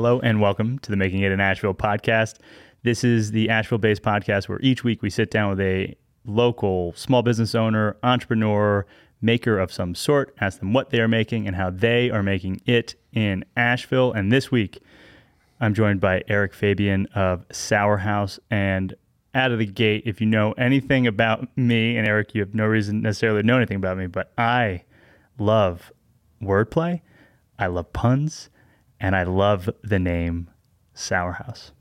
Hello and welcome to the Making It in Asheville podcast. This is the Asheville based podcast where each week we sit down with a local small business owner, entrepreneur, maker of some sort, ask them what they are making and how they are making it in Asheville. And this week, I'm joined by Erik Fabian of Sourhouse. And out of the gate, if you know anything about me, and Erik, you have no reason necessarily to know anything about me, but I love wordplay, I love puns, and I love the name Sourhouse.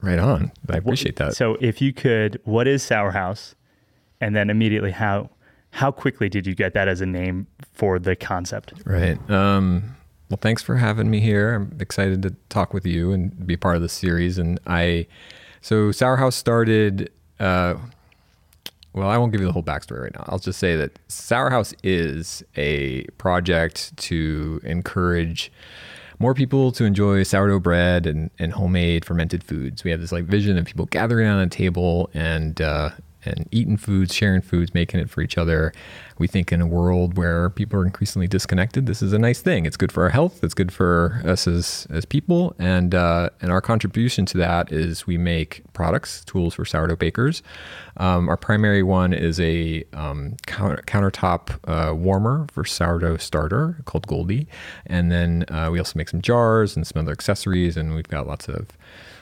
Right on. I appreciate that. So, if you could, what is Sourhouse? And then immediately, how how quickly did you get that as a name for the concept? Right. Um, well, thanks for having me here. I'm excited to talk with you and be part of the series. And I, so Sourhouse started. Uh, well, I won't give you the whole backstory right now. I'll just say that Sourhouse is a project to encourage more people to enjoy sourdough bread and, and homemade fermented foods. We have this like vision of people gathering around a table and uh, and eating foods, sharing foods, making it for each other. We think in a world where people are increasingly disconnected, this is a nice thing. It's good for our health. It's good for us as as people, and uh, and our contribution to that is we make products, tools for sourdough bakers. Um, our primary one is a um, counter, countertop uh, warmer for sourdough starter called Goldie, and then uh, we also make some jars and some other accessories, and we've got lots of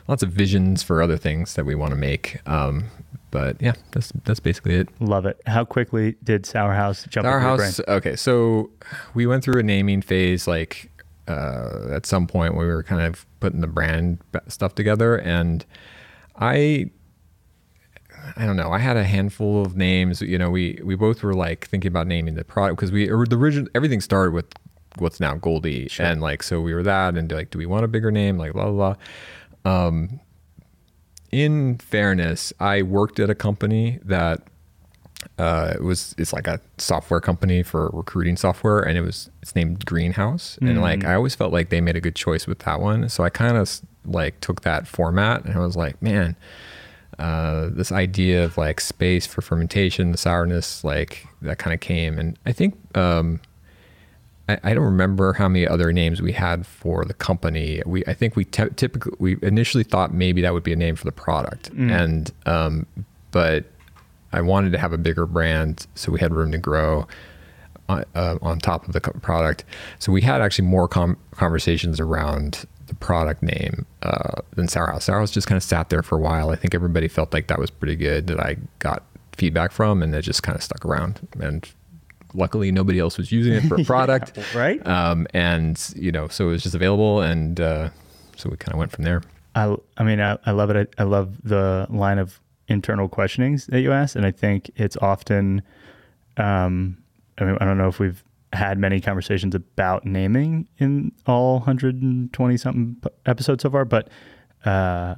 lots of visions for other things that we want to make. Um, but yeah, that's that's basically it. Love it. How quickly did Sourhouse jump Sour into your House. brain? Okay, so we went through a naming phase, like uh, at some point we were kind of putting the brand stuff together, and I. I don't know. I had a handful of names. You know, we we both were like thinking about naming the product because we or the original everything started with what's now Goldie, and like so we were that and like, do we want a bigger name? Like blah blah. blah. Um, in fairness, I worked at a company that uh, it was it's like a software company for recruiting software, and it was it's named Greenhouse, and like I always felt like they made a good choice with that one. So I kind of like took that format, and I was like, man, uh, this idea of like space for fermentation, the sourness, like that kind of came, and I think. Um, I, I don't remember how many other names we had for the company. We I think we t- typically we initially thought maybe that would be a name for the product, and um, but I wanted to have a bigger brand, so we had room to grow on, uh, on top of the product. So we had actually more com- conversations around the product name uh, than Sourhouse. Sour House just kind of sat there for a while. I think everybody felt like that was pretty good that I got feedback from, and it just kind of stuck around. And luckily, nobody else was using it for a product, right? Um, and you know, so it was just available, and uh, so we kind of went from there. I, I mean, I, I love it. I, I love the line of internal questionings that you ask, and I think it's often. Um, I mean, I don't know if we've had many conversations about naming in all 120 something episodes so far, but uh,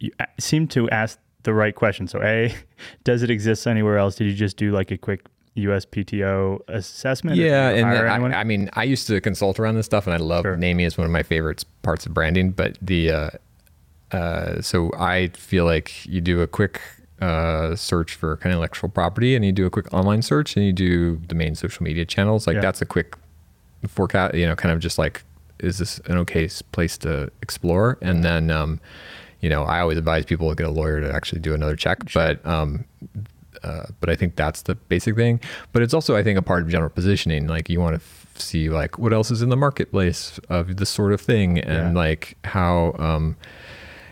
you seem to ask the right question. So, a, does it exist anywhere else? Did you just do like a quick USPTO assessment? Yeah, and? I, I mean, I used to consult around this stuff, and I love Sure. naming is one of my favorite parts of branding. But the uh, uh, so I feel like you do a quick uh, search for kind of intellectual property, and you do a quick online search, and you do the main social media channels. Like Yeah. that's a quick forecast. You know, kind of just like, is this an okay place to explore? And then, um, you know, I always advise people to get a lawyer to actually do another check. But um, uh, but I think that's the basic thing. But it's also, I think, a part of general positioning. Like you want to f- see like what else is in the marketplace of this sort of thing, and Yeah. like how um,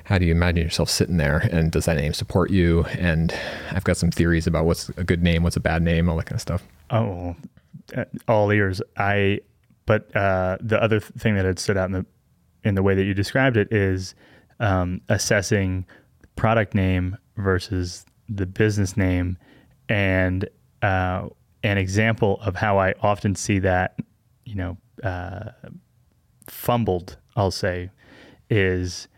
how do you imagine yourself sitting there, and does that name support you? And I've got some theories about what's a good name, what's a bad name, all that kind of stuff. Oh, uh, all ears. I, but uh, the other th- thing that had stood out in the in the way that you described it is um, assessing product name versus the business name, and uh, an example of how I often see that, you know, uh, fumbled. I'll say, is,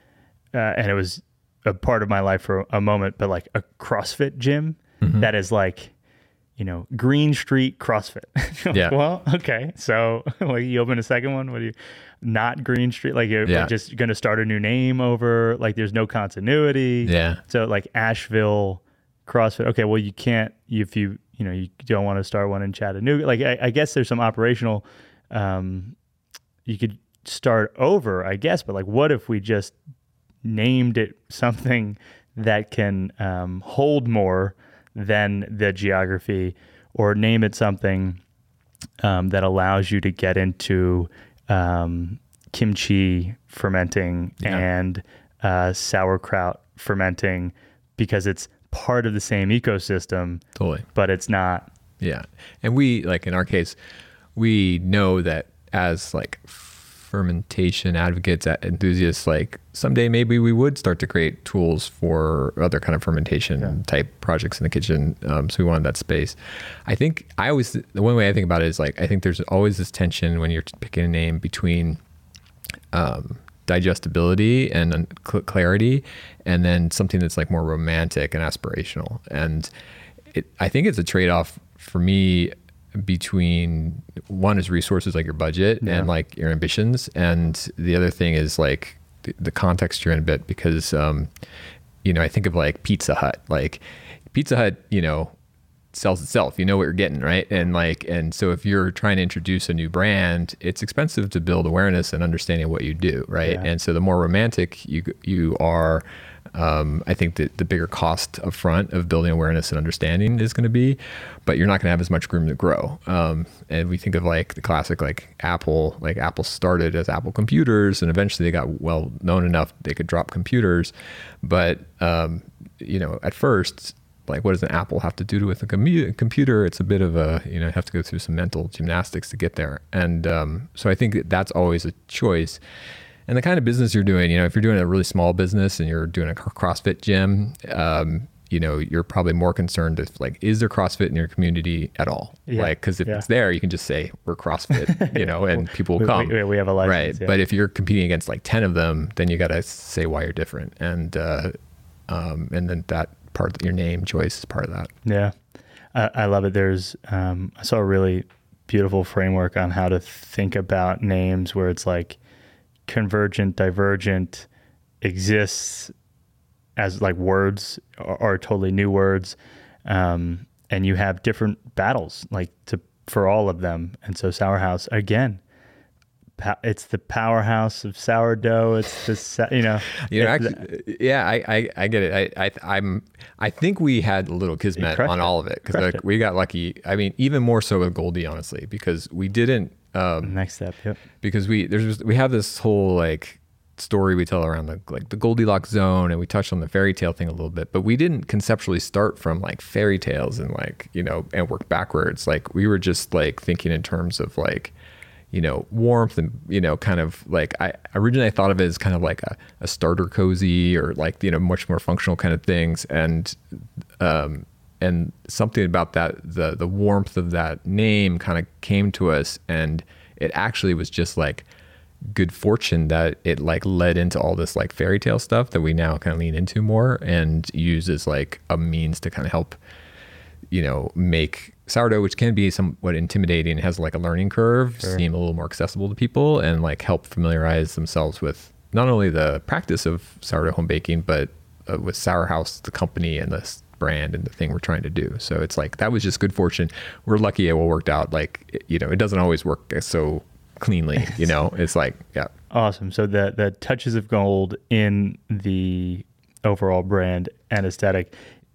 uh, and it was a part of my life for a moment, but like a CrossFit gym that is like you know, Green Street CrossFit. Like, Yeah. Well, okay. So, like, you open a second one. What do you? Not Green Street. Like, you're Yeah. just going to start a new name over. Like, there's no continuity. Yeah. So, like Asheville CrossFit. Okay. Well, you can't if you you know you don't want to start one in Chattanooga. Like, I, I guess there's some operational. Um, you could start over, I guess. But like, what if we just named it something that can um, hold more than the geography, or name it something um, that allows you to get into um, kimchi fermenting Yeah. and uh, sauerkraut fermenting because it's part of the same ecosystem, Totally. but it's not. Yeah. And we like in our case, we know that as like fermentation advocates, enthusiasts, like someday maybe we would start to create tools for other kind of fermentation type projects in the kitchen. Um, so we wanted that space. I think I always the one way I think about it is like I think there's always this tension when you're picking a name between um, digestibility and cl- clarity, and then something that's like more romantic and aspirational. And it, I think it's a trade off for me between one is resources like your budget Yeah. and like your ambitions, and the other thing is like the, the context you're in a bit because um, you know I think of like Pizza Hut, like Pizza Hut, you know sells itself. You know what you're getting, right? And like, and so if you're trying to introduce a new brand, it's expensive to build awareness and understanding what you do, right? Yeah. And so the more romantic you you are, um, I think that the bigger cost up front of building awareness and understanding is going to be, but you're not going to have as much room to grow. Um, and we think of like the classic, like Apple, like Apple started as Apple computers, and eventually they got well known enough they could drop computers, but um, you know, at first like what does an apple have to do with a commu- computer it's a bit of a you know have to go through some mental gymnastics to get there and um, so i think that that's always a choice and the kind of business you're doing you know if you're doing a really small business and you're doing a crossfit gym um, you know you're probably more concerned with like is there crossfit in your community at all Yeah. like because if Yeah. it's there you can just say we're crossfit you know and people will We- come we- we have a license, right yeah. but if you're competing against like 10 of them then you got to say why you're different and uh, um, and then that part of your name Joyce is part of that Yeah, I, I love it. There's um, I saw a really beautiful framework on how to think about names where it's like convergent, divergent exists as like words are, are totally new words, um, and you have different battles like to for all of them. And so Sourhouse again. It's the powerhouse of sourdough. It's the sa- you know, You know, actually, yeah, I, I, I get it. I, I, I'm, I think we had a little kismet on it. all of it because like we got lucky. I mean, even more so with Goldie, honestly, because we didn't, um, next step. Yep. because we there's we have this whole like story we tell around the like the Goldilocks zone, and we touched on the fairy tale thing a little bit, but we didn't conceptually start from like fairy tales and like you know and work backwards. Like we were just like thinking in terms of like you know warmth and you know kind of like I originally I thought of it as kind of like a, a starter cozy or like you know much more functional kind of things. And um and something about that the the warmth of that name kind of came to us. And it actually was just like good fortune that it like led into all this like fairy tale stuff that we now kind of lean into more and use as like a means to kind of help you know make sourdough which can be somewhat intimidating has like a learning curve seem a little more accessible to people and like help familiarize themselves with not only the practice of sourdough home baking but uh, with Sourhouse the company and the brand and the thing we're trying to do. So it's like that was just good fortune. We're lucky it all worked out like it- you know it doesn't always work so cleanly you know? It's like yeah. Awesome. So the the touches of gold in the overall brand and aesthetic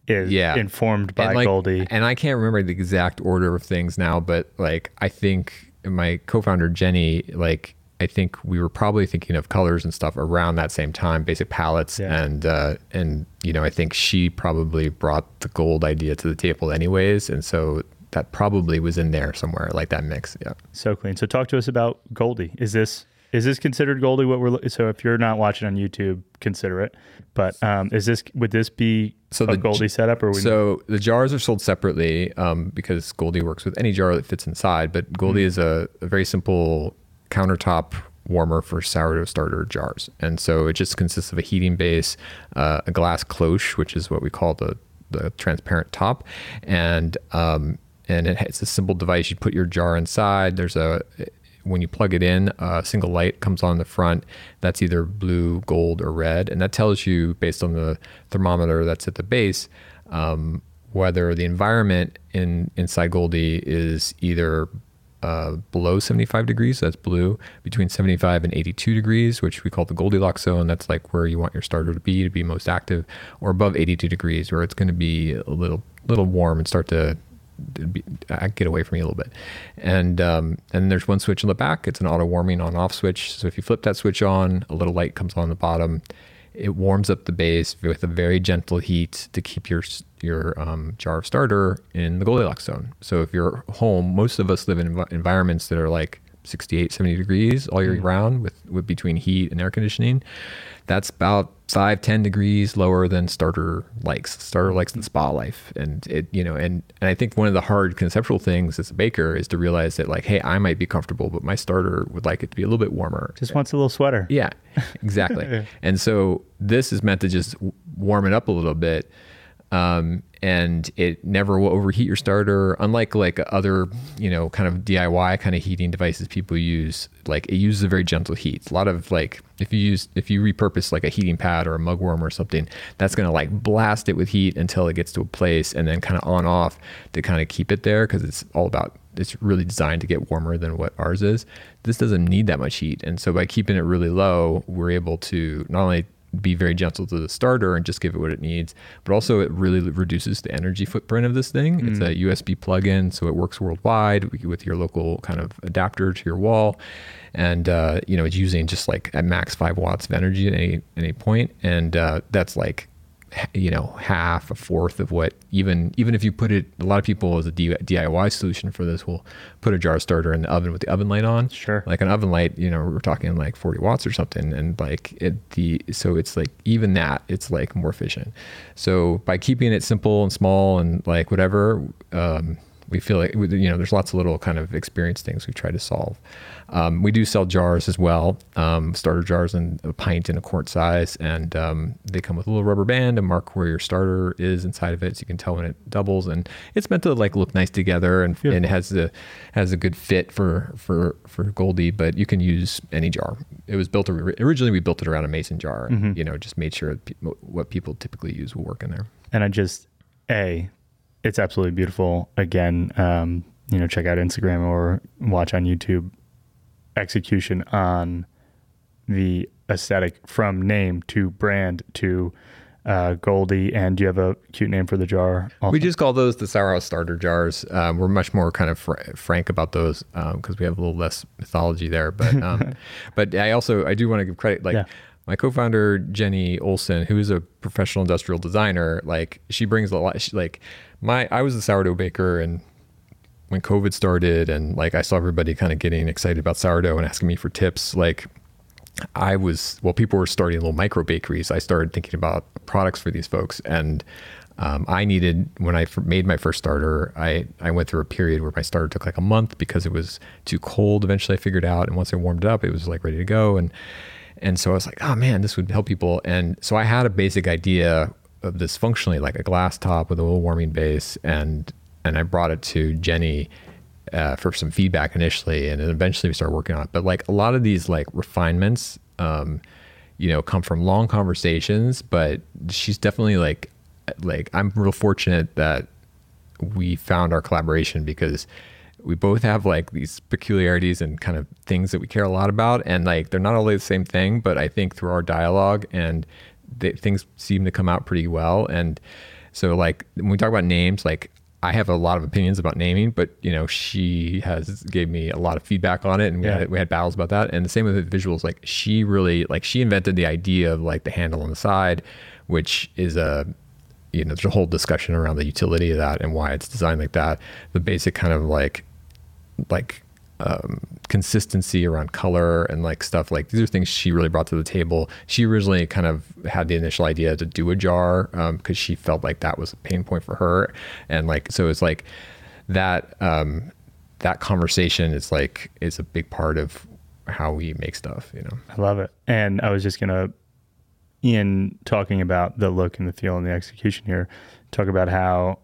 is Yeah. informed by and like, Goldie. And I can't remember the exact order of things now, but like I think my co-founder Jenny, like I think we were probably thinking of colors and stuff around that same time, basic palettes, Yeah. and uh, and you know I think she probably brought the gold idea to the table anyways, and so that probably was in there somewhere, like that mix. Yeah. So clean. So talk to us about Goldie. Is this is this considered Goldie? What we're so if you're not watching on YouTube, consider it. But um, is this would this be So a the- Goldie setup or we, So the jars are sold separately um, because Goldie works with any jar that fits inside. But Goldie is a, a very simple countertop warmer for sourdough starter jars, and so it just consists of a heating base, uh, a glass cloche, which is what we call the the transparent top, and um, and it, it's a simple device. You put your jar inside. There's a when you plug it in, a single light comes on the front. That's either blue, gold, or red, and that tells you based on the thermometer that's at the base um, whether the environment in inside Goldie is either uh, below 75 degrees. So that's blue. Between 75 and 82 degrees, which we call the Goldilocks zone. That's like where you want your starter to be to be most active, or above 82 degrees, where it's going to be a little little warm and start to be, get away from me a little bit. And um, and there's one switch in the back. It's an auto warming on off switch. So if you flip that switch on, a little light comes on the bottom. It warms up the base with a very gentle heat to keep your your um, jar of starter in the Goldilocks zone. So if you're home, most of us live in env- environments that are like 68, 70 degrees all year mm. round with, with between heat and air conditioning. That's about five, 10 degrees lower than starter likes. Starter likes the mm-hmm. spa life. And it, you know, and, and I think one of the hard conceptual things as a baker is to realize that like, hey, I might be comfortable, but my starter would like it to be a little bit warmer. Just wants a little sweater. Yeah, exactly. yeah. And so this is meant to just warm it up a little bit um, and it never will overheat your starter. Unlike like other, you know, kind of DIY kind of heating devices people use, like it uses a very gentle heat. A lot of like if you use if you repurpose like a heating pad or a mug mugworm or something, that's gonna like blast it with heat until it gets to a place and then kind of on off to kind of keep it there because it's all about it's really designed to get warmer than what ours is. This doesn't need that much heat, and so by keeping it really low, we're able to not only be very gentle to the starter and just give it what it needs. But also, it really reduces the energy footprint of this thing. Mm. It's a USB plug-in, so it works worldwide with your local kind of adapter to your wall, and uh, you know it's using just like at max five watts of energy at any any point, and uh, that's like you know half a fourth of what even even if you put it a lot of people as a DIY solution for this will put a jar starter in the oven with the oven light on. Sure. Like an oven light you know we're talking like 40 watts or something and like it the so it's like even that it's like more efficient. So by keeping it simple and small and like whatever um, we feel like you know there's lots of little kind of experience things we try to solve. Um, we do sell jars as well, um, starter jars in a pint and a quart size, and um, they come with a little rubber band to mark where your starter is inside of it, so you can tell when it doubles. And it's meant to like look nice together, and, and it has the has a good fit for for for Goldie. But you can use any jar. It was built originally. We built it around a mason jar, and mm-hmm. you know just made sure what people typically use will work in there. And I just a it's absolutely beautiful. Again, um, you know, check out Instagram or watch on YouTube. Execution on the aesthetic from name to brand to uh, Goldie, and do you have a cute name for the jar? Also? We just call those the Sourhouse starter jars. Um, we're much more kind of fr- frank about those because um, we have a little less mythology there. But um, but I also I do want to give credit like. Yeah my co-founder Jenny Olson, who is a professional industrial designer, like she brings a lot. She, like my, I was a sourdough baker, and when COVID started, and like I saw everybody kind of getting excited about sourdough and asking me for tips, like I was, well, people were starting little micro bakeries. I started thinking about products for these folks, and um, I needed when I made my first starter. I I went through a period where my starter took like a month because it was too cold. Eventually, I figured out, and once I warmed it up, it was like ready to go, and and so I was like, oh man, this would help people. And so I had a basic idea of this functionally like a glass top with a little warming base, and and I brought it to Jenny uh, for some feedback initially, and then eventually we started working on it. But like a lot of these like refinements, um, you know, come from long conversations. But she's definitely like like I'm real fortunate that we found our collaboration because we both have like these peculiarities and kind of things that we care a lot about and like they're not always the same thing but i think through our dialogue and they, things seem to come out pretty well and so like when we talk about names like i have a lot of opinions about naming but you know she has gave me a lot of feedback on it and we, yeah. had, we had battles about that and the same with the visuals like she really like she invented the idea of like the handle on the side which is a you know, there's a whole discussion around the utility of that and why it's designed like that. The basic kind of like like um, consistency around color and like stuff like these are things she really brought to the table. She originally kind of had the initial idea to do a jar because um, she felt like that was a pain point for her, and like so it's like that um, that conversation is like is a big part of how we make stuff. You know, I love it. And I was just gonna, in talking about the look and the feel and the execution here, talk about how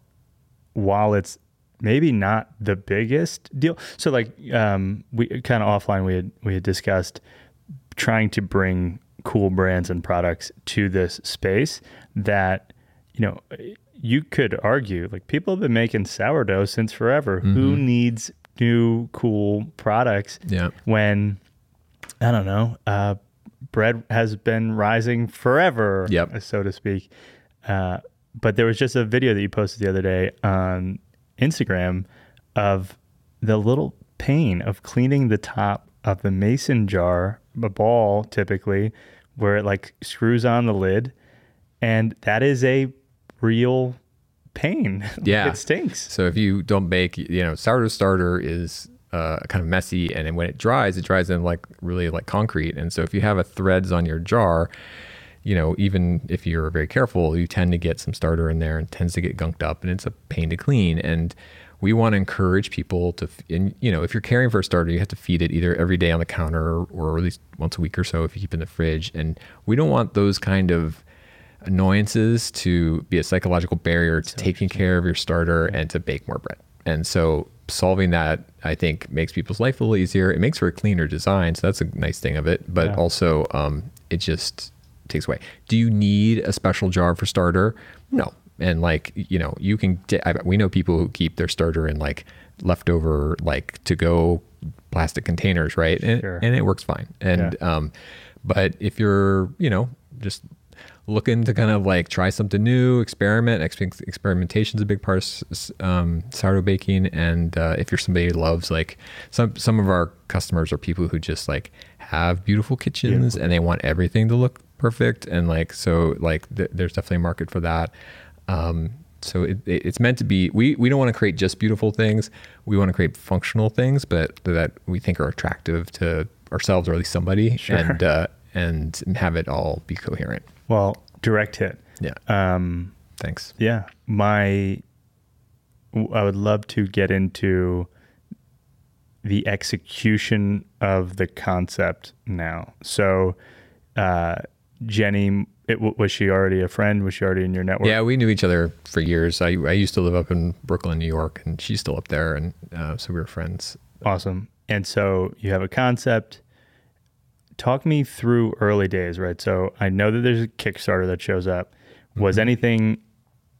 while it's maybe not the biggest deal. So like um, we kind of offline we had we had discussed trying to bring cool brands and products to this space that you know you could argue like people have been making sourdough since forever. Mm-hmm. Who needs new cool products Yeah. when I don't know, uh, bread has been rising forever, Yep. so to speak. Uh, but there was just a video that you posted the other day on Instagram of the little pain of cleaning the top of the mason jar, a ball typically, where it like screws on the lid, and that is a real pain. Yeah. it stinks. So if you don't bake, you know, sourdough starter is uh, kind of messy, and then when it dries, it dries in like really like concrete. And so if you have a threads on your jar, you know, even if you're very careful, you tend to get some starter in there and tends to get gunked up, and it's a pain to clean. And we want to encourage people to, and you know, if you're caring for a starter, you have to feed it either every day on the counter or at least once a week or so if you keep it in the fridge. And we don't want those kind of annoyances to be a psychological barrier to taking care of your starter and to bake more bread. And so solving that, I think, makes people's life a little easier. It makes for a cleaner design. So that's a nice thing of it. But Yeah. also, um, it just takes away. Do you need a special jar for starter? No. And like, you know, you can, t- I, we know people who keep their starter in like leftover, like to go plastic containers, right? And, Sure. and it works fine. And, um, but if you're, you know, just looking to kind of like try something new, experiment. Exper- Experimentation is a big part of um, sourdough baking. And uh, if you're somebody who loves like some some of our customers are people who just like have beautiful kitchens and they want everything to look perfect. And like so, like th- there's definitely a market for that. Um, so it, it, it's meant to be. We we don't want to create just beautiful things. We want to create functional things, but that we think are attractive to ourselves or at least somebody, Sure. and uh, and have it all be coherent. Well, direct hit. Yeah. Um, Thanks. Yeah, my I would love to get into the execution of the concept now. So, uh, Jenny, it, was she already a friend? Was she already in your network? Yeah, we knew each other for years. I, I used to live up in Brooklyn, New York, and she's still up there, and uh, so we were friends. Awesome. And so you have a concept. Talk me through early days, right? So I know that there's a Kickstarter that shows up. Was anything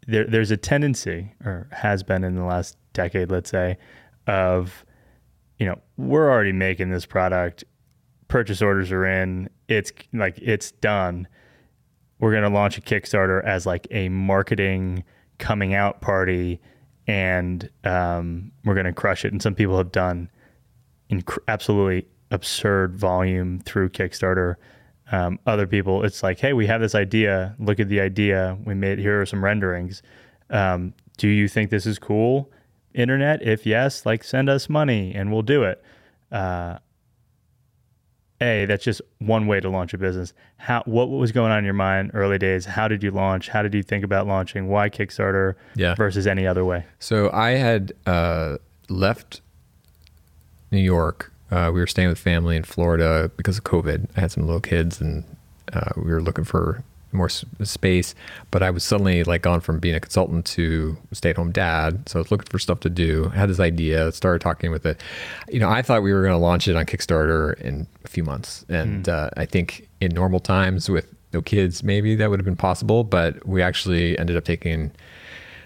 there? There's a tendency, or has been in the last decade, let's say, of you know we're already making this product. Purchase orders are in. It's like it's done. We're gonna launch a Kickstarter as like a marketing coming out party, and um, we're gonna crush it. And some people have done inc- absolutely absurd volume through Kickstarter. Um, other people, it's like, hey, we have this idea. Look at the idea. We made here are some renderings. Um, do you think this is cool? Internet, if yes, like send us money and we'll do it. Uh, a, that's just one way to launch a business. How what was going on in your mind early days? How did you launch? How did you think about launching? Why Kickstarter Yeah. versus any other way? So I had uh, left New York. Uh, we were staying with family in Florida because of COVID. I had some little kids, and uh, we were looking for more space. But I was suddenly like gone from being a consultant to stay-at-home dad. So I was looking for stuff to do. I had this idea. Started talking with it. You know, I thought we were going to launch it on Kickstarter in a few months, and uh, I think in normal times with no kids, maybe that would have been possible. But we actually ended up taking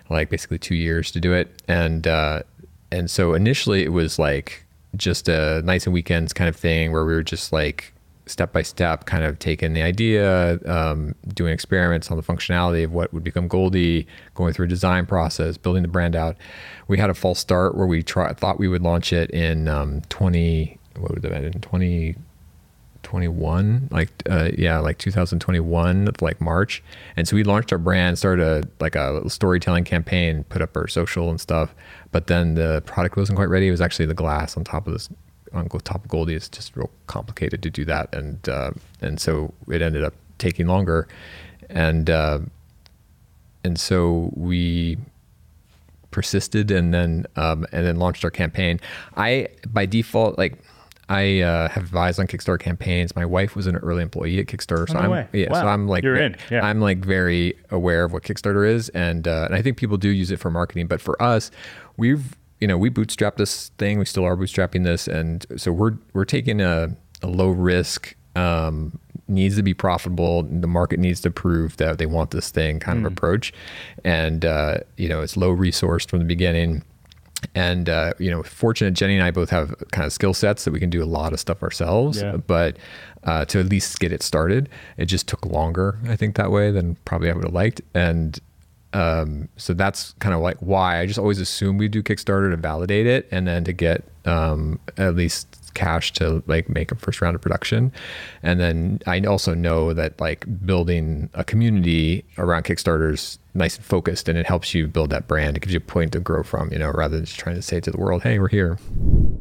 like basically two years to do it, and uh, and so initially it was like just a nights and weekends kind of thing where we were just like step by step kind of taking the idea, um, doing experiments on the functionality of what would become Goldie, going through a design process, building the brand out. We had a false start where we try, thought we would launch it in um, 20, what would that in 20, 21 like uh yeah like 2021 like march. And so we launched our brand started a like a storytelling campaign put up our social and stuff. But then the product wasn't quite ready. It was actually the glass on top of this on top of goldie it's just real complicated to do that and uh and so it ended up taking longer and uh and so we persisted and then um, and then launched our campaign. I by default like I uh, have advised on Kickstarter campaigns. My wife was an early employee at Kickstarter, so Oh, no I'm way. yeah, so I'm like You're in. Yeah. I'm like very aware of what Kickstarter is, and uh, and I think people do use it for marketing. But for us, we've you know we bootstrapped this thing. We still are bootstrapping this, and so we're we're taking a, a low risk. Um, needs to be profitable. The market needs to prove that they want this thing kind of approach, and uh, you know it's low resourced from the beginning and uh, you know fortunate jenny and i both have kind of skill sets that we can do a lot of stuff ourselves Yeah. but uh, to at least get it started it just took longer i think that way than probably i would have liked and um, so that's kind of like why i just always assume we do kickstarter to validate it and then to get um, at least cash to like make a first round of production and then i also know that like building a community around kickstarters nice and focused and it helps you build that brand it gives you a point to grow from you know rather than just trying to say to the world hey we're here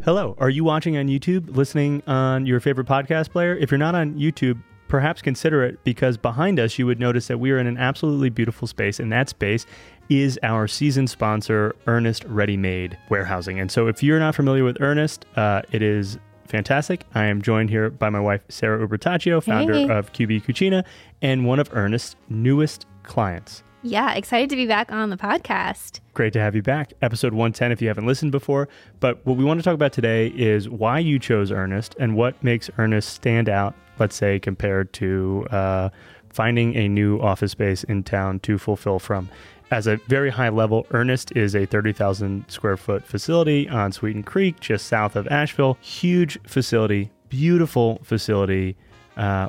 Hello. Are you watching on YouTube, listening on your favorite podcast player? If you're not on YouTube, perhaps consider it because behind us you would notice that we are in an absolutely beautiful space, and that space is our season sponsor, Ernest Ready Made Warehousing. And so if you're not familiar with Ernest, uh, it is fantastic. I am joined here by my wife, Sarah Ubertaccio, founder Hey. of QB Cucina, and one of Ernest's newest clients. Yeah, excited to be back on the podcast. Great to have you back. Episode 110 if you haven't listened before. But what we want to talk about today is why you chose Ernest and what makes Ernest stand out, let's say, compared to uh, finding a new office space in town to fulfill from. As a very high level, Ernest is a 30,000 square foot facility on Sweeten Creek, just south of Asheville. Huge facility, beautiful facility. Uh,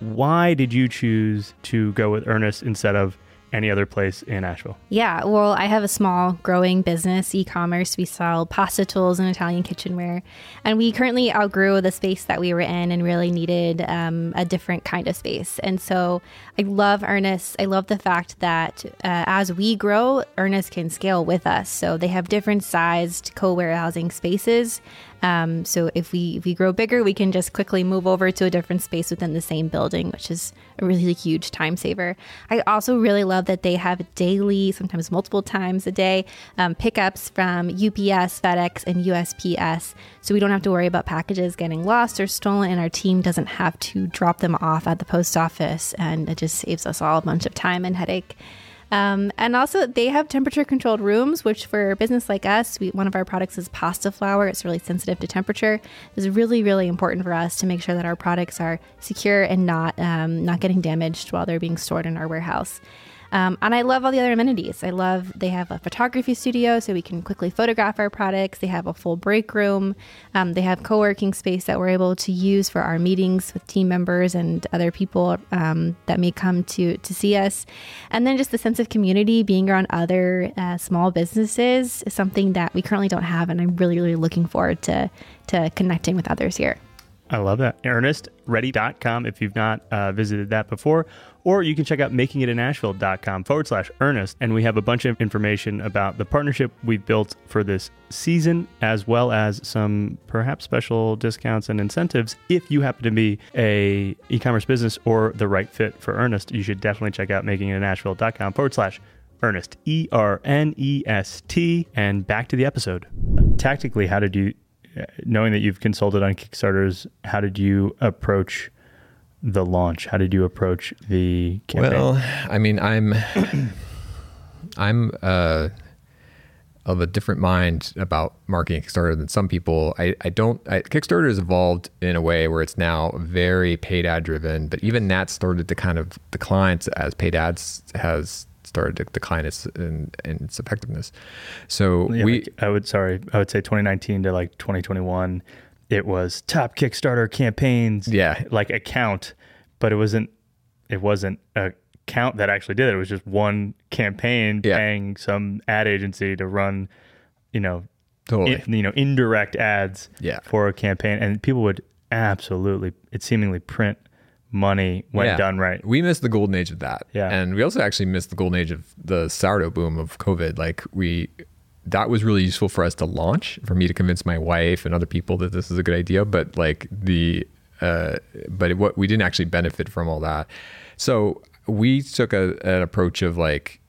why did you choose to go with Ernest instead of any other place in Asheville? Yeah, well, I have a small growing business, e commerce. We sell pasta tools and Italian kitchenware. And we currently outgrew the space that we were in and really needed um, a different kind of space. And so I love Ernest. I love the fact that uh, as we grow, Ernest can scale with us. So they have different sized co warehousing spaces. Um, so if we if we grow bigger, we can just quickly move over to a different space within the same building, which is a really huge time saver. I also really love that they have daily, sometimes multiple times a day, um, pickups from UPS, FedEx, and USPS. So we don't have to worry about packages getting lost or stolen, and our team doesn't have to drop them off at the post office, and it just saves us all a bunch of time and headache. Um, and also, they have temperature controlled rooms, which for a business like us, we, one of our products is pasta flour. It's really sensitive to temperature. It's really, really important for us to make sure that our products are secure and not um, not getting damaged while they're being stored in our warehouse. Um, and I love all the other amenities. I love they have a photography studio so we can quickly photograph our products. They have a full break room. Um, they have co working space that we're able to use for our meetings with team members and other people um, that may come to, to see us. And then just the sense of community, being around other uh, small businesses is something that we currently don't have. And I'm really, really looking forward to, to connecting with others here. I love that. EarnestReady.com if you've not uh, visited that before. Or you can check out makingitinasheville.com forward slash Ernest. And we have a bunch of information about the partnership we've built for this season, as well as some perhaps special discounts and incentives. If you happen to be a e-commerce business or the right fit for Ernest, you should definitely check out makingitinasheville.com forward slash Ernest, E R N E S T. And back to the episode. Tactically, how did you, knowing that you've consulted on Kickstarters, how did you approach the launch? How did you approach the campaign? Well, I mean, I'm I'm uh, of a different mind about marketing Kickstarter than some people. I, I don't. I, Kickstarter has evolved in a way where it's now very paid ad driven, but even that started to kind of decline as paid ads has started to decline its in, in its effectiveness. So Yeah, we like, I would sorry, I would say 2019 to like 2021, it was top Kickstarter campaigns. Yeah. like a count, but it wasn't. It wasn't a count that actually did it. It was just one campaign Yeah. paying some ad agency to run, you know, totally in- you know, indirect ads Yeah. for a campaign, and people would absolutely, it seemingly print money when Yeah. done right. We missed the golden age of that. Yeah. And we also actually missed the golden age of the sourdough boom of COVID. Like we that was really useful for us to launch, for me to convince my wife and other people that this is a good idea. But like the uh but what we didn't actually benefit from all that. So we took a, an approach of like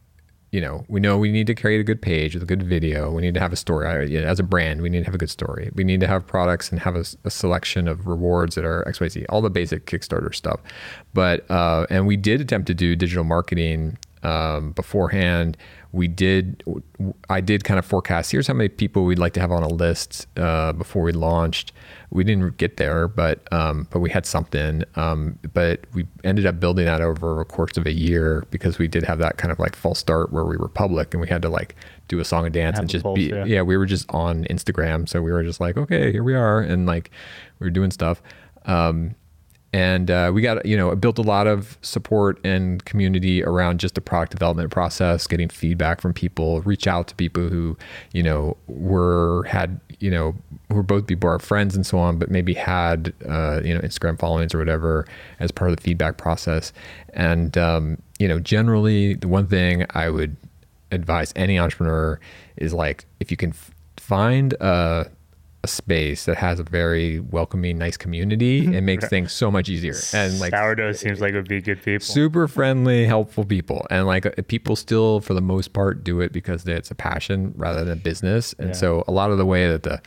you know, we know we need to create a good page with a good video. We need to have a story. I- you know, As a brand, we need to have a good story. We need to have products and have a selection of rewards that are XYZ, all the basic Kickstarter stuff. But, uh, and we did attempt to do digital marketing um, beforehand. We did, I did kind of forecast. Here's how many people we'd like to have on a list uh, before we launched. We didn't get there, but um, but we had something. Um, but we ended up building that over a course of a year because we did have that kind of like false start where we were public and we had to like do a song and dance Have and just pulse, be yeah. yeah we were just on Instagram, so we were just like okay here we are and like we were doing stuff. Um, and uh, we got you know built a lot of support and community around just the product development process getting feedback from people reach out to people who you know were had you know were both people our friends and so on but maybe had uh, you know instagram followings or whatever as part of the feedback process. And um, you know generally the one thing i would advise any entrepreneur is like if you can f- find a a space that has a very welcoming, nice community, it makes things so much easier. And like sourdough seems like it would be good people. super friendly, helpful people. And like uh, people still, for the most part, do it because it's a passion rather than a business. And Yeah. so a lot of the way that the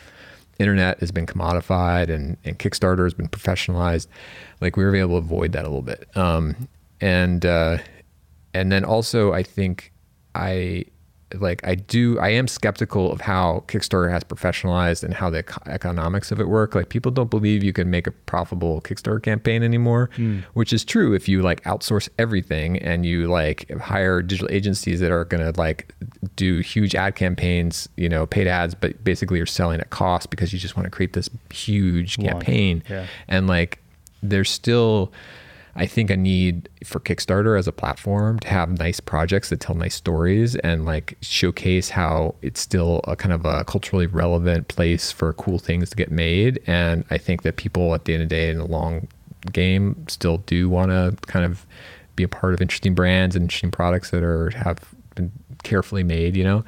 internet has been commodified and, and Kickstarter has been professionalized, like we were able to avoid that a little bit. Um, and, uh, and then also I think I like I do I am skeptical of how Kickstarter has professionalized and how the economics of it work. Like people don't believe you can make a profitable Kickstarter campaign anymore, hmm. which is true if you like outsource everything and you like hire digital agencies that are going to like do huge ad campaigns, you know, paid ads, but basically you're selling at cost because you just want to create this huge campaign. Yeah. And like there's still I think a need for Kickstarter as a platform to have nice projects that tell nice stories and like showcase how it's still a kind of a culturally relevant place for cool things to get made. And I think that people at the end of the day in the long game still do want to kind of be a part of interesting brands and interesting products that are have been carefully made, you know?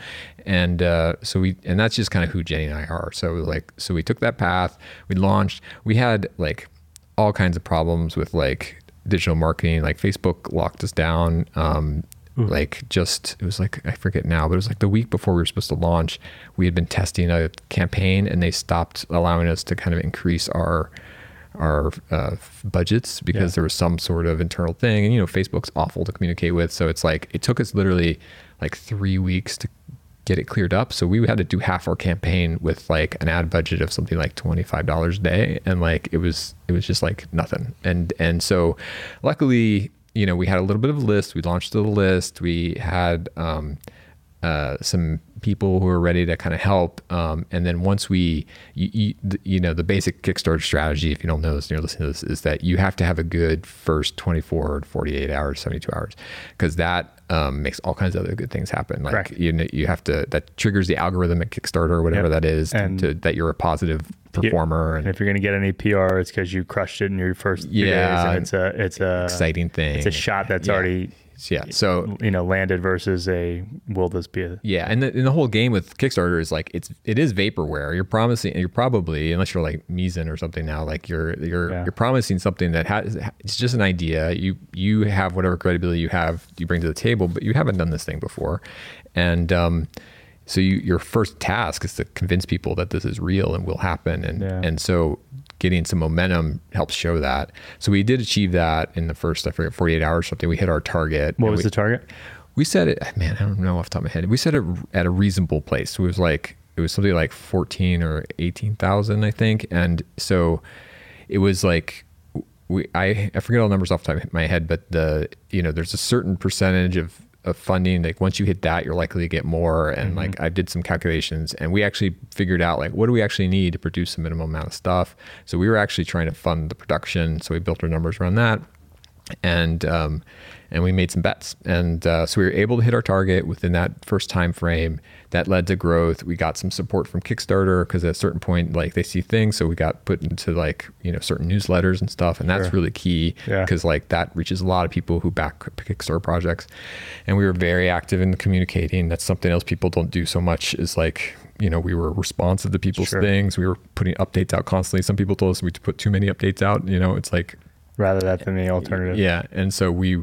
And uh, so we, and that's just kind of who Jenny and I are. So like, so we took that path, we launched, we had like all kinds of problems with like digital marketing, like Facebook locked us down. Um, like just, it was like, I forget now, but it was like the week before we were supposed to launch, we had been testing a campaign and they stopped allowing us to kind of increase our, our uh, budgets because Yeah. there was some sort of internal thing. And, you know, Facebook's awful to communicate with. So it's like, it took us literally like three weeks to get it cleared up. So we had to do half our campaign with like an ad budget of something like $25 a day. And like, it was, it was just like nothing. And, and so luckily, you know, we had a little bit of a list. We launched the list. We had, um, uh, some people who are ready to kind of help. Um, and then once we, you, you, you know, the basic Kickstarter strategy, if you don't know this and you're listening to this, is that you have to have a good first 24 to 48 hours, 72 hours, because that um, makes all kinds of other good things happen. Like Correct. you, you have to, that triggers the algorithm at Kickstarter or whatever Yep. that is, And- to, that you're a positive performer And and if you're going to get any PR, it's because you crushed it in your first Yeah. days, and it's a it's a exciting thing. it's a shot that's Yeah. already Yeah. So you know landed versus a will this be a Yeah, and the, and the whole game with Kickstarter is like it's it is vaporware. You're promising you're probably unless you're like Misen or something now, like you're you're Yeah. you're promising something that has it's just an idea. You you have whatever credibility you have you bring to the table, but you haven't done this thing before, and um, so you your first task is to convince people that this is real and will happen, and Yeah. and so getting some momentum helps show that. So we did achieve that in the first I forget 48 hours or something. We hit our target. what was we, the target? we set it, man, I don't know off the top of my head. We set it at a reasonable place. It was like, it was something like 14 or 18,000, I think. And so it was like, we, I, I forget all the numbers off the top of my head, but the, you know, there's a certain percentage of, of funding. Like once you hit that, you're likely to get more. And like I did some calculations and we actually figured out like, what do we actually need to produce a minimum amount of stuff? So we were actually trying to fund the production. So we built our numbers around that and um, and we made some bets, and uh, so we were able to hit our target within that first time frame. That led to growth. We got some support from Kickstarter because at a certain point, like they see things, so we got put into like you know certain newsletters and stuff, and that's Sure. really key Yeah. because like that reaches a lot of people who back Kickstarter projects, and we were very active in communicating. That's something else people don't do so much. Is like you know we were responsive to people's Sure. things. We were putting updates out constantly. Some people told us we put too many updates out. You know, it's like Rather that than the alternative. yeah, and so we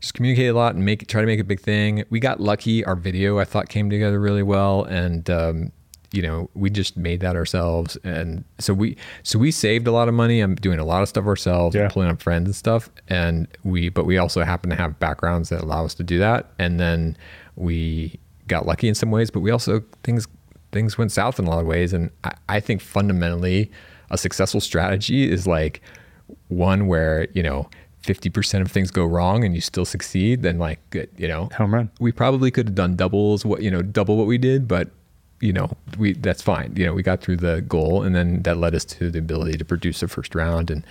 just communicate a lot and make try to make a big thing. We got lucky. Our video I thought came together really well, and um, you know, we just made that ourselves, and so we so we saved a lot of money. I'm doing a lot of stuff ourselves, Yeah. pulling up friends and stuff, and we but we also happen to have backgrounds that allow us to do that, and then we got lucky in some ways, but we also things things went south in a lot of ways, and I, I think fundamentally a successful strategy is like one where you know. 50% of things go wrong and you still succeed then like good you know? Home run. we probably could have done doubles what you know double what we did but you know we that's fine. You know we got through the goal and then that led us to the ability to produce a first round and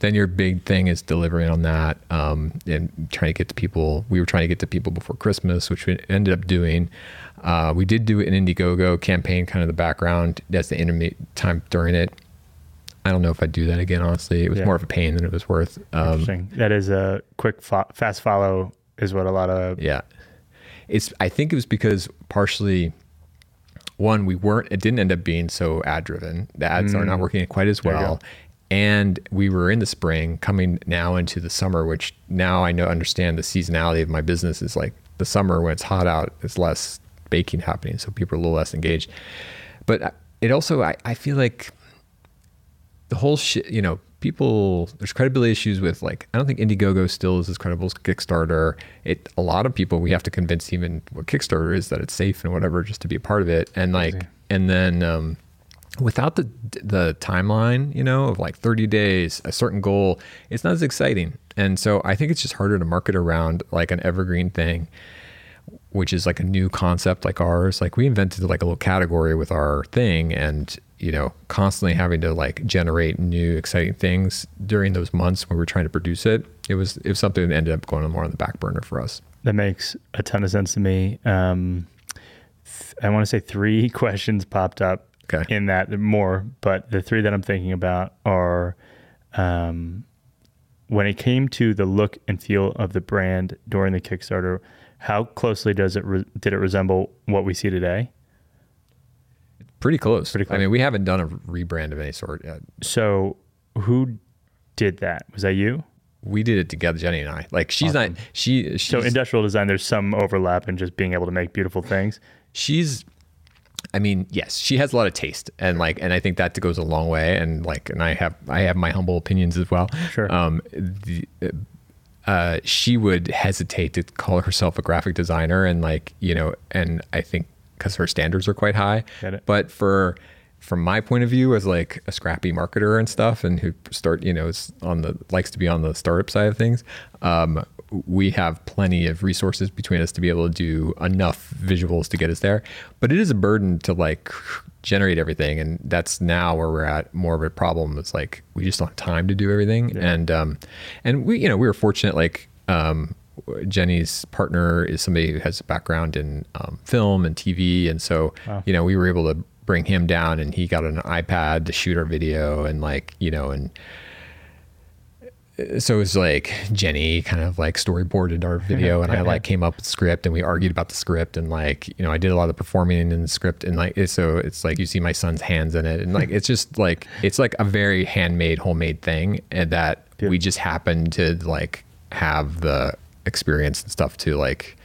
then your big thing is delivering on that um, and trying to get to people we were trying to get to people before christmas which we ended up doing. Uh, we did do an indiegogo campaign kind of the background that's the intermediate time during it i don't know if i'd do that again honestly it was Yeah. more of a pain than it was worth um, Interesting. That is a quick, fo- fast follow. Is what a lot of Yeah. It's I think it was because partially one, we weren't it didn't end up being so ad driven. The ads are not working quite as Mm. Well. And we were in the spring coming now into the summer, which now I know understand the seasonality of my business is like the summer when it's hot out, it's less baking happening. So people are a little less engaged. But it also I, I feel like the whole shit, you know, people there's credibility issues with like I don't think Indiegogo still is as credible as Kickstarter. It a lot of people we have to convince even what Kickstarter is that it's safe and whatever just to be a part of it. And like and then um without the the timeline, you know, of like 30 days, a certain goal, it's not as exciting. And so I think it's just harder to market around like an evergreen thing which is like a new concept like ours. Like we invented like a little category with our thing and you know, constantly having to like generate new exciting things during those months when we were trying to produce it. It was it was something that ended up going more on the back burner for us. That makes a ton of sense to me. Um, th- I want to say three questions popped up Okay. in that more, but the three that I'm thinking about are um, when it came to the look and feel of the brand during the Kickstarter. How closely does it re- did it resemble what we see today? Pretty close. Pretty close. I mean, we haven't done a rebrand of any sort yet. So, who did that? Was that you? We did it together, Jenny and I. Like she's not she she's, So, industrial design. There's some overlap in just being able to make beautiful things. she's I mean, yes, she has a lot of taste and like and I think that goes a long way and like and I have I have my humble opinions as well. Sure. Um the, uh she would hesitate to call herself a graphic designer and like, you know, and I think cuz her standards are quite high. But for from my point of view as like a scrappy marketer and stuff and who start, you know, is on the likes to be on the startup side of things, um we have plenty of resources between us to be able to do enough visuals to get us there. But it is a burden to like generate everything, and that's now where we're at. More of a problem it's like we just don't have time to do everything, and um, and we you know we were fortunate like um, Jenny's partner is somebody who has a background in um, film and TV, and so you know we were able to bring him down, and he got an iPad to shoot our video, and like you know and so it was like Jenny kind of like storyboarded our video and I like came up with script and we argued about the script and like you know I did a lot of the performing in the script and like so it's like you see my son's hands in it and like it's just like it's like a very handmade homemade thing and that we just happened to like have the experience and stuff to like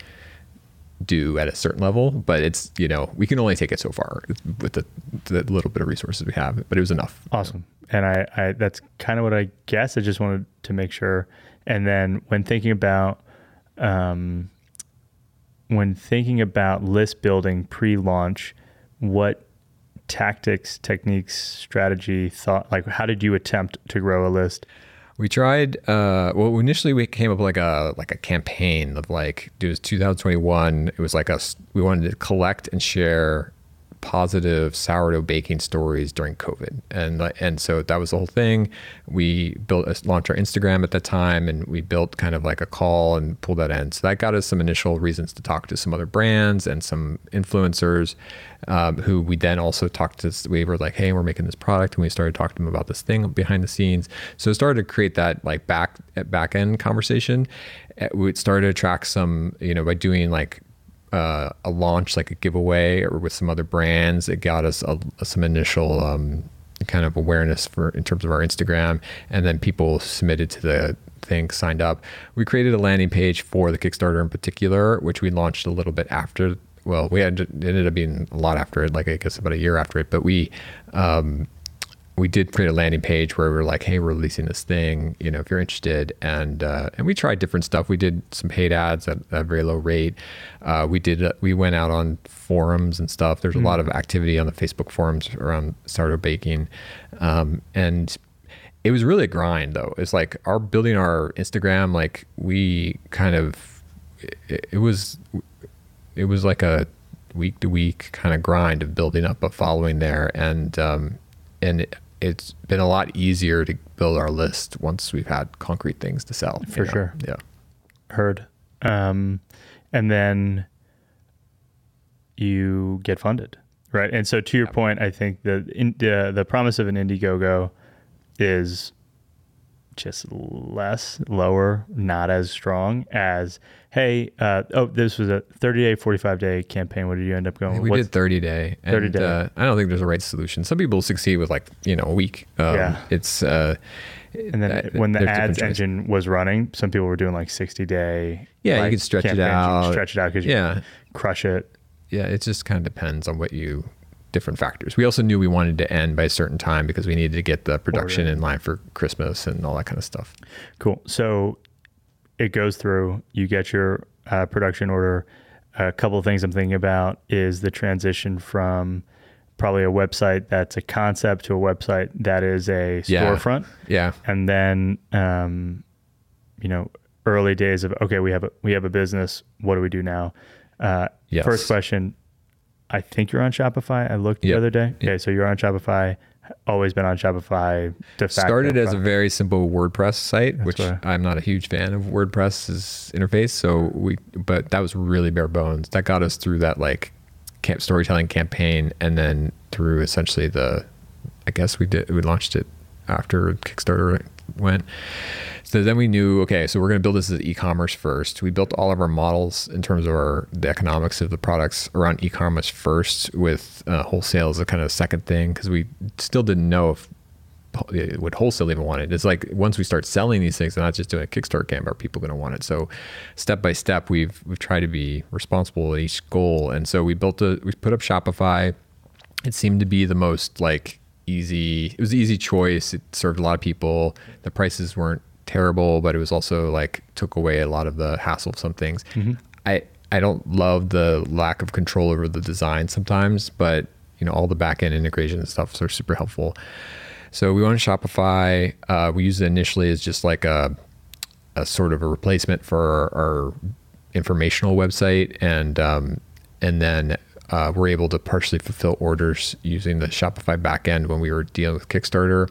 do at a certain level but it's you know we can only take it so far with the, the little bit of resources we have but it was enough Awesome. And I, I that's kind of what I guess. I just wanted to make sure. And then when thinking about um, when thinking about list building pre-launch, what tactics, techniques, strategy, thought like how did you attempt to grow a list? We tried. Uh, well, initially we came up with like a like a campaign of like it was 2021. It was like us. We wanted to collect and share positive sourdough baking stories during COVID, and and so that was the whole thing. We built launched our Instagram at that time, and we built kind of like a call and pulled that in. So that got us some initial reasons to talk to some other brands and some influencers, um, who we then also talked to. We were like, hey, we're making this product, and we started talking to them about this thing behind the scenes. So it started to create that like back back end conversation. We started to attract some, you know, by doing like uh, a launch like a giveaway or with some other brands. It got us a, some initial um, kind of awareness for in terms of our instagram and then people submitted to the thing signed up. We created a landing page for the kickstarter in particular which we launched a little bit after well, we ended up being a lot after it, like I guess about a year after it, but we um, we did create a landing page where we were like, "Hey, we're releasing this thing. You know, if you're interested." And uh, and we tried different stuff. We did some paid ads at, a very low rate. Uh, we did. Uh, we went out on forums and stuff. There's a lot of activity on the Facebook forums around sourdough baking, um, and it was really a grind though. It's like our building our Instagram. Like we kind of, it, it was, it was like a week to week kind of grind of building up a following there, and um, and it's been a lot easier to build our list once we've had concrete things to sell. you For know? sure. Yeah. Heard. Um, and then you get funded, right? And so, to your point, I think the in, the the promise of an Indiegogo is just less, lower, not as strong as hey, uh, oh, this was a 30 day, 45 day campaign. What did you end up going? We did 30 day. And, 30 day. Uh, I don't think there's a right solution. Some people succeed with like, you know, a week. Um, Yeah. It's, uh, And then that- when the ads choices. engine was running, some people were doing like 60 day. Yeah, you like, could stretch it campaigns. You out. Stretch it out because Yeah. you crush it. yeah, it just kind of depends on what you, different factors. We also knew we wanted to end by a certain time because we needed to get the production Order. in line for Christmas and all that kind of stuff. Cool. So it goes through, you get your uh, production order. A couple of things I'm thinking about is the transition from probably a website that's a concept to a website that is a Yeah. storefront. Yeah. And then, um, you know, early days of, okay, we have a, we have a business. What do we do now? Uh, Yes. First question. I think you're on Shopify. I looked the Yep. other day. Okay. So you're on Shopify, always been on Shopify. De facto started as a very simple WordPress site, which why- I'm not a huge fan of WordPress's interface. So we, but that was really bare bones. That got us through that like camp storytelling campaign, and then through essentially the, I guess we did we launched it after Kickstarter went. So then we knew, okay, so we're going to build this as e-commerce first. We built all of our models in terms of our the economics of the products around e-commerce first, with uh, wholesale as a kind of second thing because we still didn't know if would wholesale even want it. It's like once we start selling these things and not just doing a Kickstarter camp, are people going to want it? So step by step, we've we've tried to be responsible at each goal, and so we built a we put up Shopify. It seemed to be the most like easy. It was an easy choice. It served a lot of people. The prices weren't terrible, but it was also like took away a lot of the hassle of some things. I I don't love the lack of control over the design sometimes, but you know all the back end integration and stuff are super helpful. So we went to Shopify. Uh, we used it initially as just like a, a sort of a replacement for our, our informational website, and um, and then uh, we're able to partially fulfill orders using the Shopify backend when we were dealing with Kickstarter.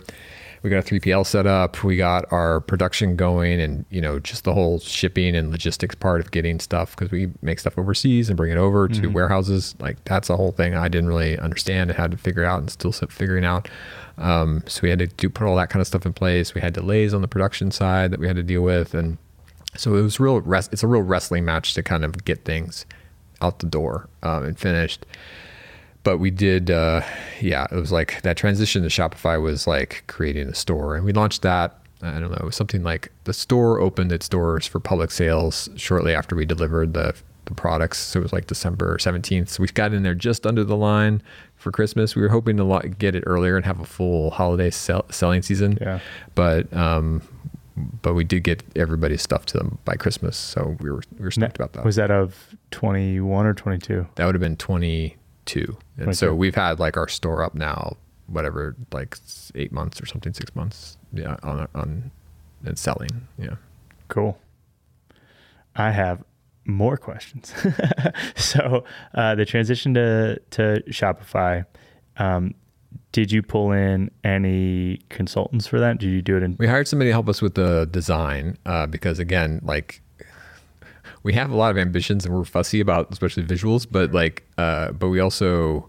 We got a 3PL set up. We got our production going, and you know just the whole shipping and logistics part of getting stuff because we make stuff overseas and bring it over to warehouses. Like that's a whole thing I didn't really understand and had to figure out and still figuring out. Um, so we had to do put all that kind of stuff in place. We had delays on the production side that we had to deal with, and so it was real. Rest, it's a real wrestling match to kind of get things out the door um, and finished. But we did, uh, yeah. It was like that transition to Shopify was like creating a store, and we launched that. I don't know, it was something like the store opened its doors for public sales shortly after we delivered the the products. So it was like December 17th. So we got in there just under the line for Christmas. We were hoping to get it earlier and have a full holiday sell- selling season. Yeah. But um, but we did get everybody's stuff to them by Christmas, so we were we were stoked about that. Was that of 21 or 22? that would have been 22, and so we've had like our store up now, whatever, like eight months or something, six months, yeah, on on and selling, yeah. Cool. I have more questions. so uh, the transition to to Shopify. Um, did you pull in any consultants for that? Did you do it in? We hired somebody to help us with the design uh, because again, like we have a lot of ambitions and we're fussy about especially visuals, but like uh, but we also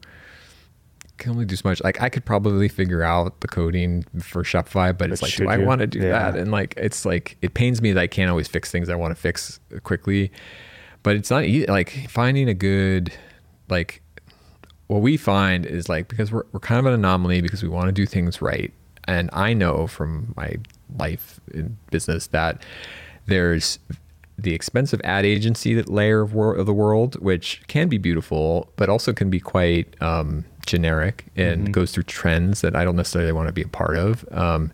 can only do so much. Like I could probably figure out the coding for Shopify, but, it's like, do should I want to do Yeah. that? And like it's like it pains me that I can't always fix things I want to fix quickly. But it's not easy. Like finding a good like what we find is like because we're we're kind of an anomaly because we want to do things right. And I know from my life in business that there's the expensive ad agency that layer of, wor- of the world, which can be beautiful, but also can be quite um, generic and goes through trends that I don't necessarily want to be a part of um,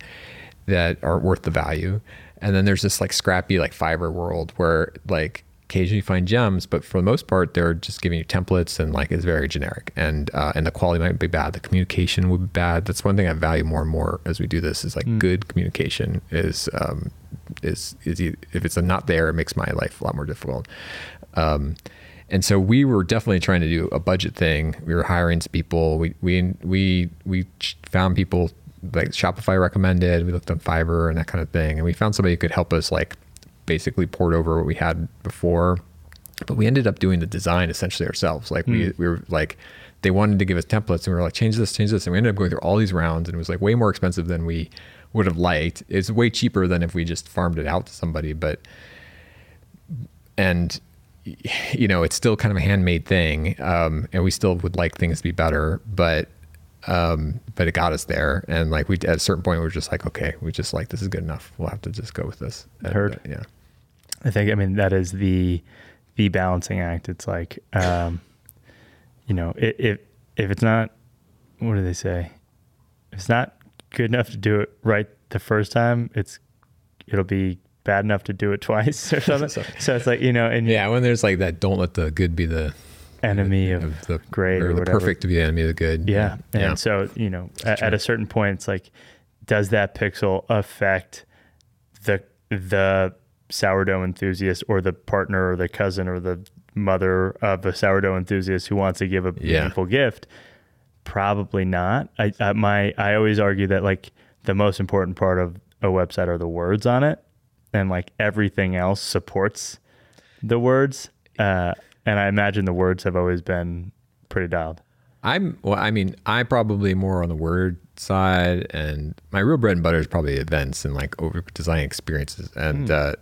that aren't worth the value. And then there's this like scrappy like fiber world where like occasionally you find gems, but for the most part they're just giving you templates and like it's very generic and uh, and the quality might be bad, the communication would be bad. That's one thing I value more and more as we do this is like good communication is um, is is if it's not there, it makes my life a lot more difficult. Um, and so we were definitely trying to do a budget thing. We were hiring some people. We we we we found people like Shopify recommended. We looked on Fiverr and that kind of thing, and we found somebody who could help us like basically poured over what we had before. But we ended up doing the design essentially ourselves. Like we we were like they wanted to give us templates, and we were like change this, change this, and we ended up going through all these rounds, and it was like way more expensive than we would have liked. It's way cheaper than if we just farmed it out to somebody, but and you know it's still kind of a handmade thing um, and we still would like things to be better but um, but it got us there and like we at a certain point we were just like okay we just like this is good enough we'll have to just go with this And, Heard. uh, yeah I think I mean that is the the balancing act. It's like um, you know, i- if if it's not what do they say? If it's not good enough to do it right the first time, it's it'll be bad enough to do it twice or something. So- it's like, you know, and yeah when there's like that don't let the good be the enemy of, of the great or, or the whatever. perfect to be the enemy of the good Yeah. And yeah so, you know, at, at a certain point, it's like, does that pixel affect the the sourdough enthusiast or the partner or the cousin or the mother of a sourdough enthusiast who wants to give a Yeah. meaningful gift? Probably not. I, I my I always argue that like the most important part of a website are the words on it, and like everything else supports the words. Uh, and I imagine the words have always been pretty dialed. I'm well. I mean, I probably more on the word side, and my real bread and butter is probably events and like over design experiences, and uh, uh,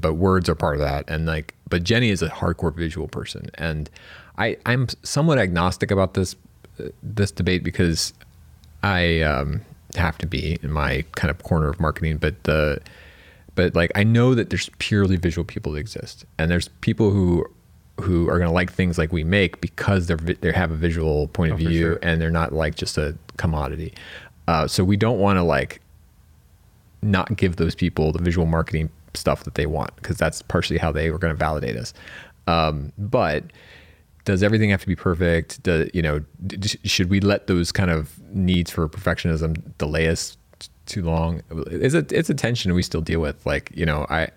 but words are part of that. And like, but Jenny is a hardcore visual person, and I I'm somewhat agnostic about this uh, this debate because I um, have to be in my kind of corner of marketing, but the but like I know that there's purely visual people that exist, and there's people who who are going to like things like we make because they're they have a visual point of Oh, view sure. and they're not like just a commodity. Uh, so we don't want to like not give those people the visual marketing stuff that they want because that's partially how they were going to validate us. Um, but does everything have to be perfect? Do, you know, d- should we let those kind of needs for perfectionism delay us t- too long? It's a it's a tension we still deal with. Like you know, I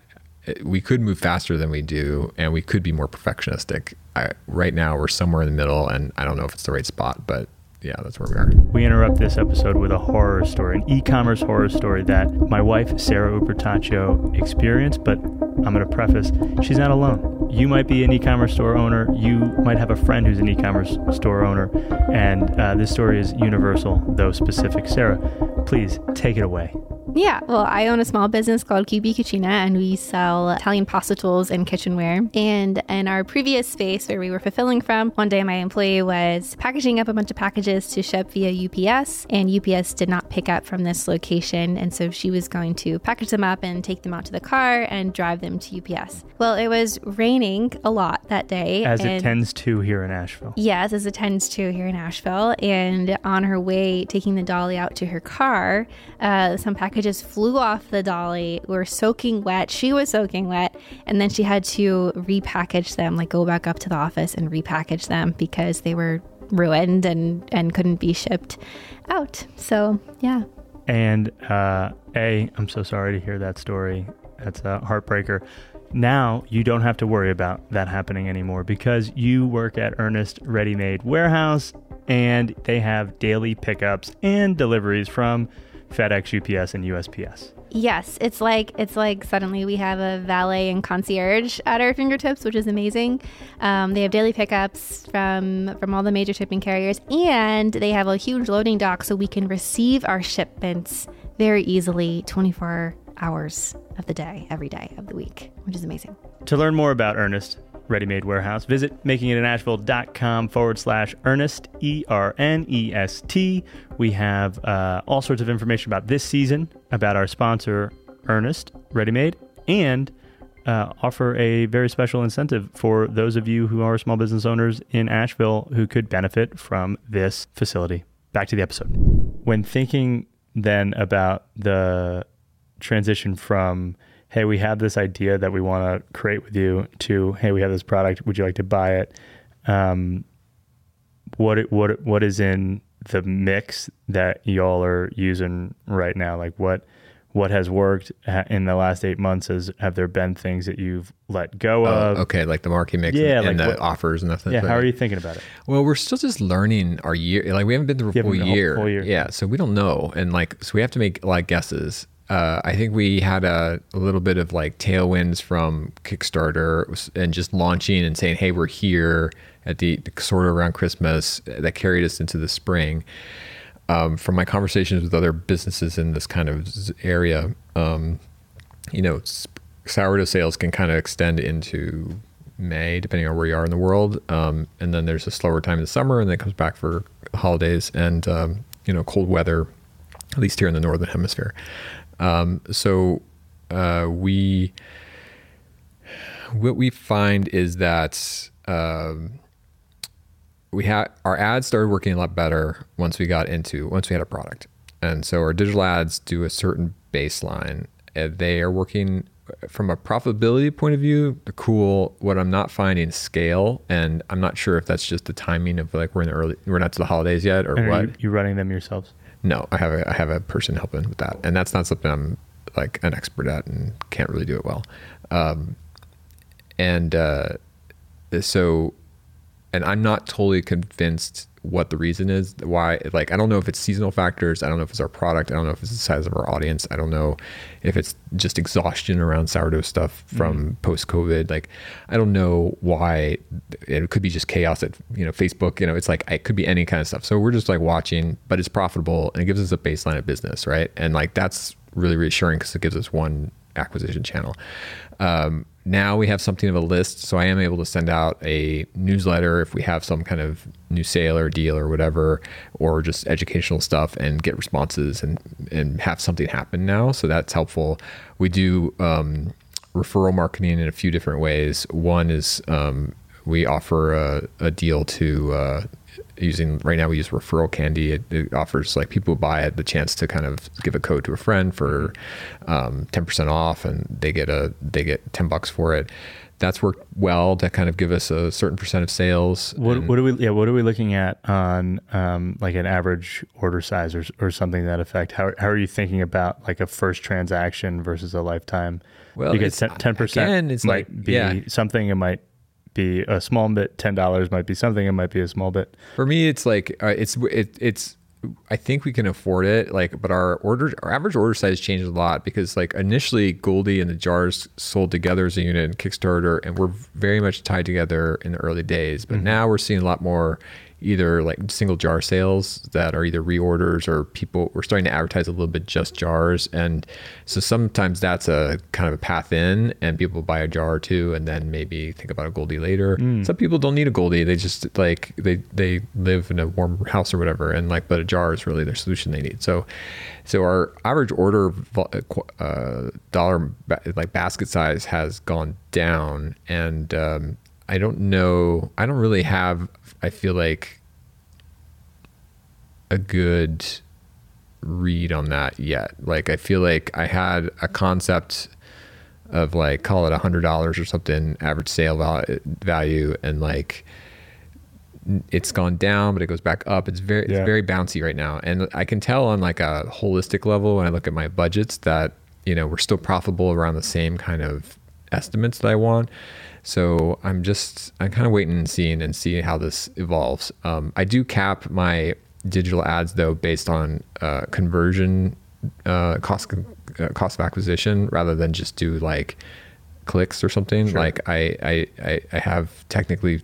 we could move faster than we do, and we could be more perfectionistic. I, right now, we're somewhere in the middle, and I don't know if it's the right spot, but yeah, that's where we are. We interrupt this episode with a horror story, an e-commerce horror story that my wife Sarah Ubertaccio experienced. But I'm going to preface: she's not alone. You might be an e-commerce store owner. You might have a friend who's an e-commerce store owner, and uh, this story is universal, though specific. Sarah, please take it away. Yeah, well, I own a small business called QB Cucina, and we sell Italian pasta tools and kitchenware. And in our previous space where we were fulfilling from, one day my employee was packaging up a bunch of packages to ship via UPS, and UPS did not pick up from this location. And so she was going to package them up and take them out to the car and drive them to UPS. Well, it was raining a lot that day. As it tends to here in Asheville. Yes, as it tends to here in Asheville. And on her way taking the dolly out to her car, uh, some packages flew off the dolly, were soaking wet. She was soaking wet. And then she had to repackage them, like go back up to the office and repackage them because they were ruined and, and couldn't be shipped out. So, yeah. And uh, A, I'm so sorry to hear that story. That's a heartbreaker. Now you don't have to worry about that happening anymore because you work at Ernest Ready Made Warehouse and they have daily pickups and deliveries from FedEx, UPS, and USPS. Yes, it's like it's like suddenly we have a valet and concierge at our fingertips, which is amazing. Um, they have daily pickups from from all the major shipping carriers, and they have a huge loading dock, so we can receive our shipments very easily, 24 hours of the day, every day of the week, which is amazing. To learn more about Ernest Ready Made Warehouse, visit makingitinasheville.com forward slash Ernest, E R N E S T. We have uh, all sorts of information about this season, about our sponsor, Ernest Ready Made, and uh, offer a very special incentive for those of you who are small business owners in Asheville who could benefit from this facility. Back to the episode. When thinking then about the transition from, hey, we have this idea that we want to create with you, to, hey, we have this product, would you like to buy it? Um, what what what is in the mix that y'all are using right now? Like what what has worked in the last eight months? Has have there been things that you've let go Oh, of? okay, like the marketing mix Yeah, and, and like the what- offers and that. Yeah, how are you thinking about it? Well, we're still just learning our year. Like we haven't been through a full year. full year. Yeah, so we don't know, and like so we have to make like guesses. Uh, I think we had a, a little bit of like tailwinds from Kickstarter and just launching and saying, "Hey, we're here." At the sort of around Christmas, that carried us into the spring. Um, from my conversations with other businesses in this kind of area, um, you know, sourdough sales can kind of extend into May, depending on where you are in the world. Um, and then there's a slower time in the summer, and then it comes back for holidays and um, you know cold weather, at least here in the northern hemisphere. Um, so uh, we what we find is that um, we had our ads started working a lot better once we got into once we had a product. And so our digital ads do a certain baseline. And they are working from a profitability point of view cool what i'm not finding is scale. And i'm not sure if that's just the timing of like we're in the early we're not to the holidays yet or And what. you, you running them yourselves? No i have a i have a person helping with that. And that's not something i'm like an expert at and can't really do it well. Um, and uh, so and i'm not totally convinced what the reason is why like i don't know if it's seasonal factors i don't know if it's our product i don't know if it's the size of our audience i don't know if it's just exhaustion around sourdough stuff from post covid like i don't know why it could be just chaos at you know facebook you know it's like it could be any kind of stuff. So we're just like watching but it's profitable and it gives us a baseline of business right? And like that's really reassuring because it gives us one acquisition channel. Um, now we have something of a list, so I am able to send out a newsletter if we have some kind of new sale or deal or whatever, or just educational stuff, and get responses and and have something happen now. So that's helpful. We do um, referral marketing in a few different ways. One is um, we offer a, a deal to uh, using right now we use ReferralCandy it, it offers like people who buy it the chance to kind of give a code to a friend for um, 10% off and they get a they get 10 bucks for it that's worked well to kind of give us a certain percent of sales What, And- what are we? Yeah, what are we looking at on um, like an average order size or, or something to that effect? How, how are you thinking about like a first transaction versus a lifetime? Well, because ten percent again, it's might like- be yeah. something. It might be a small bit. Ten dollars might be something. It might be a small bit. For me, it's like uh, it's it, it's. I think we can afford it, like, but our order, our average order size changes a lot because, like, initially Goldie and the jars sold together as a unit in Kickstarter, and we're very much tied together in the early days. But now we're seeing a lot more either like single jar sales that are either reorders or people we're starting to advertise a little bit just jars and so sometimes that's a kind of a path in and people buy a jar or two and then maybe think about a goldie later some people don't need a goldie they just like they they live in a warm house or whatever and like but a jar is really their solution they need so so our average order uh, uh, dollar like basket size has gone down and um, I don't know. I don't really have. I feel like a good read on that yet. Like I feel like I had a concept of like call it a hundred dollars or something average sale value, and like it's gone down, but it goes back up. It's very Yeah. it's very bouncy right now, and I can tell on like a holistic level when I look at my budgets that you know we're still profitable around the same kind of estimates that I want. So I'm just I'm kind of waiting and seeing and seeing how this evolves. Um, I do cap my digital ads though based on uh, conversion uh, cost uh, cost of acquisition rather than just do like clicks or something. Like I, I I I have technically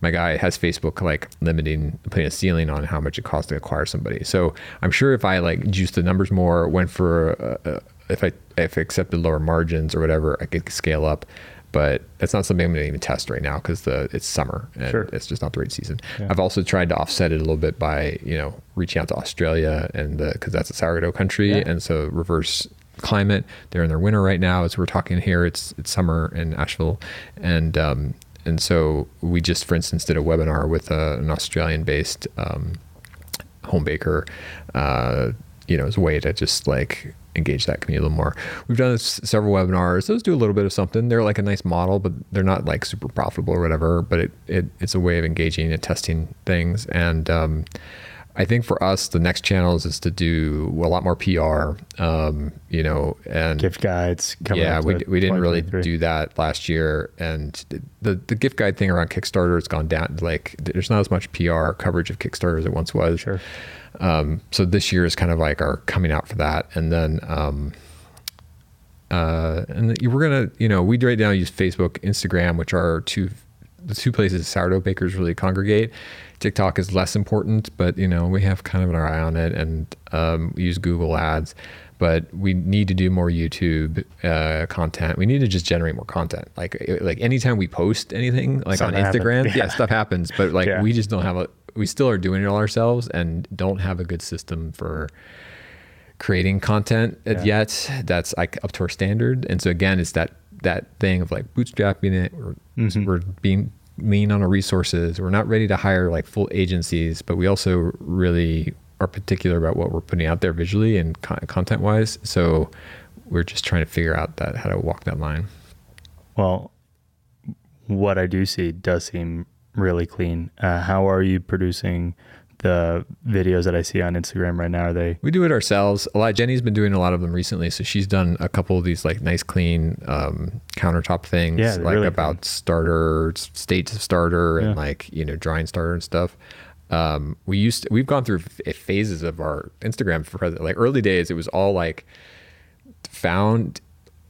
my guy has Facebook like limiting putting a ceiling on how much it costs to acquire somebody. So I'm sure if I like juice the numbers more, went for uh, uh, if I if I accepted lower margins or whatever, I could scale up. But that's not something I'm going to even test right now because the it's summer and Sure. it's just not the right season. I've also tried to offset it a little bit by you know reaching out to Australia and because that's a sourdough country Yeah. and so reverse climate. They're in their winter right now. As we're talking here, it's it's summer in Asheville, and um, and so we just, for instance, did a webinar with a, an Australian-based um, home baker. Uh, you know, as a way to just like engage that community a little more. We've done s- several webinars. Those do a little bit of something. They're like a nice model, but they're not like super profitable or whatever. But it, it it's a way of engaging and testing things. And um, I think for us, the next channels is to do a lot more PR. Um, you know, and Gift guides. Yeah, we, we didn't really do that last year, and the the gift guide thing around Kickstarter has gone down. Like, there's not as much PR coverage of Kickstarter as it once was. Sure. Um, so this year is kind of like our coming out for that, and then um, uh, and we're gonna, you know, we right now use Facebook, Instagram, which are two the two places sourdough bakers really congregate. TikTok is less important, but you know we have kind of an eye on it, and um, we use Google Ads. But we need to do more YouTube uh, content. We need to just generate more content. Like like anytime we post anything, like Something on. Instagram, Yeah. yeah, stuff happens. But like Yeah. we just don't have a. We still are doing it all ourselves, and don't have a good system for creating content Yeah. yet that's like up to our standard. And so again, it's that that thing of like bootstrapping it. We're, Mm-hmm. we're being lean on our resources. We're not ready to hire like full agencies, but we also really are particular about what we're putting out there visually and con- content wise. So we're just trying to figure out that how to walk that line. Well, what I do see does seem really clean. Uh, how are you producing the videos that I see on Instagram right now? Are they We do it ourselves. A lot. Jenny's been doing a lot of them recently, so she's done a couple of these like nice, clean um, countertop things, Yeah, like really about starter states of starter Yeah. and like you know drying starter and stuff. Um, we used to, we've gone through f- phases of our Instagram for. Like early days, it was all like found,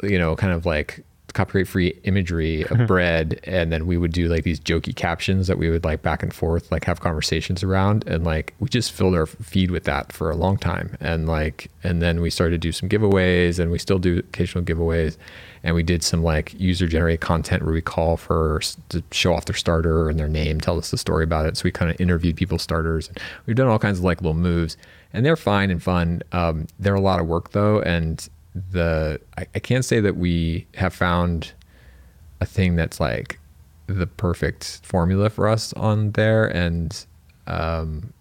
you know, kind of like copyright free imagery of bread and then we would do like these jokey captions that we would like back and forth like have conversations around and like we just filled our feed with that for a long time. And like and then we started to do some giveaways and we still do occasional giveaways. And we did some like user generated content where we call for to show off their starter and their name tell us the story about it. So we kind of interviewed people's starters we've done all kinds of like little moves and they're fine and fun. Um, they're a lot of work though and the I, I can't say that we have found a thing that's like the perfect formula for us on there and um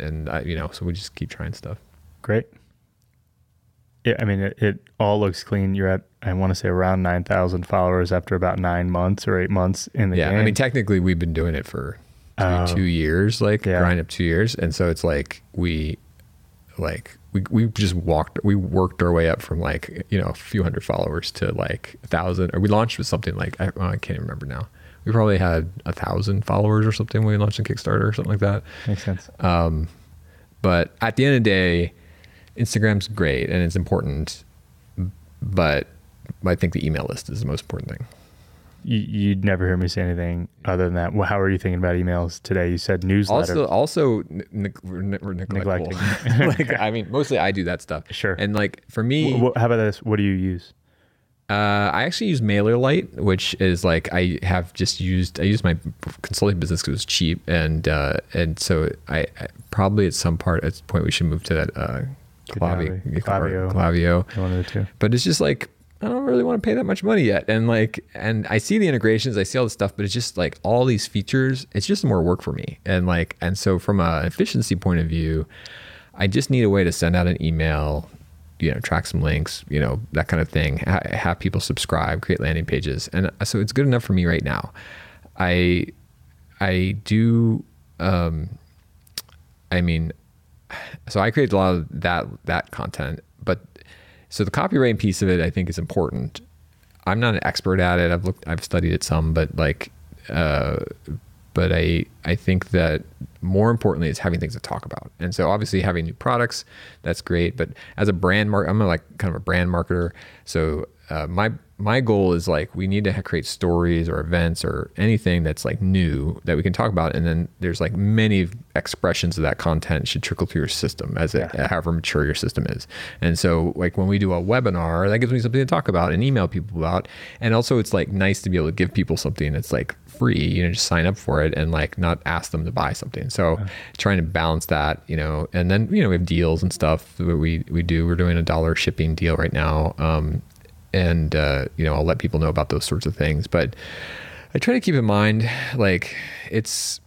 and I, you know so we just keep trying stuff great? Yeah, I mean it, it all looks clean. You're at I want to say around nine thousand followers after about nine months or eight months in the yeah game. i mean technically we've been doing it for two, Oh. two years like Yeah. grind up two years and so it's like we like we, we just walked we worked our way up from like you know a few hundred followers to like a thousand or we launched with something like I, I can't even remember now we probably had a thousand followers or something when we launched on kickstarter or something like that Makes sense. um, but at the end of the day, Instagram's great and it's important, but I think the email list is the most important thing. You, you'd never hear me say anything other than that. Well, how are you thinking about emails today? You said newsletter. Also, also ne- ne- Neglecting. like, I mean, mostly I do that stuff. Sure. And like for me, wh- how about this? What do you use? Uh, I actually use MailerLite, which is like I have just used. I use my consulting business because it was cheap, and uh, and so I, I probably at some part at some point we should move to that uh, Klavi- Klaviyo. Klaviyo. One of the two. But it's just like I don't really want to pay that much money yet, and like and I see the integrations, I see all the stuff, but it's just like all these features. It's just more work for me, and like and so from a efficiency point of view, I just need a way to send out an email, you know, track some links, you know, that kind of thing. Ha- have people subscribe, create landing pages, and so it's good enough for me right now. I I do. Um, I mean, so I create a lot of that that content, but so the copywriting piece of it, I think, is important. I'm not an expert at it. I've looked, I've studied it some, but like, uh, but I I think that more importantly is having things to talk about. And so obviously having new products, that's great. But as a brand mark, I'm a, like kind of a brand marketer. So uh, my my goal is like we need to create stories or events or anything that's like new that we can talk about. And then there's like many expressions of that content should trickle through your system as it however mature your system is. And so like when we do a webinar, that gives me something to talk about and email people about. And also it's like nice to be able to give people something that's like free. You know, just sign up for it and like not ask them to buy something. So trying to balance that, you know, and then you know we have deals and stuff that we we do. We're doing a dollar shipping deal right now, um, and uh, you know I'll let people know about those sorts of things. But I try to keep in mind like it's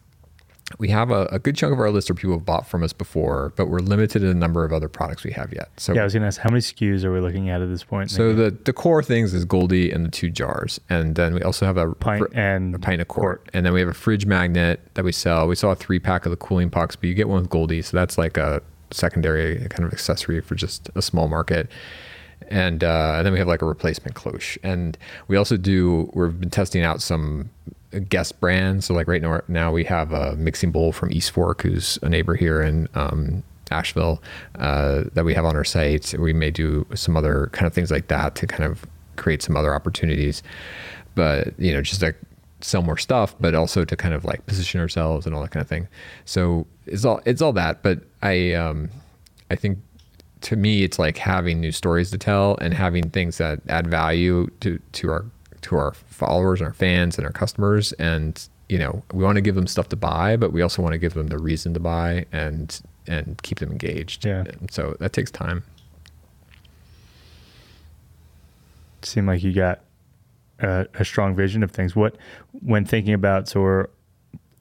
we have a, a, good chunk of our list are people who've bought from us before, but we're limited in the number of other products we have yet. So yeah, I was going to ask how many SKUs are we looking at at this point? So the, the core things is Goldie and the two jars, and then we also have a pint fr- and a pint of quart. quart, and then we have a fridge magnet that we sell. We sell a three pack of the cooling pucks, but you get one with Goldie, so that's like a secondary kind of accessory for just a small market. And, uh, and then we have like a replacement cloche, and we also do. We've been testing out some guest brands. So like right now, now we have a mixing bowl from East Fork, who's a neighbor here in um, Asheville, uh, that we have on our site. We may do some other kind of things like that to kind of create some other opportunities. But you know, just like sell more stuff, but also to kind of like position ourselves and all that kind of thing. So it's all it's all that. But I um, I think to me, it's like having new stories to tell and having things that add value to to our to our followers and our fans and our customers. And you know we want to give them stuff to buy but we also want to give them the reason to buy and and keep them engaged. Yeah. And so that takes time. Seem like you got a, a, strong vision of things. What when thinking about so we're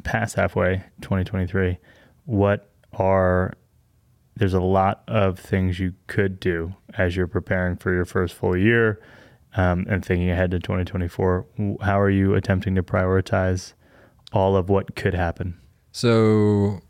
past halfway 2023 what are there's a lot of things you could do as you're preparing for your first full year um, and thinking ahead to 2024, how are you attempting to prioritize all of what could happen? So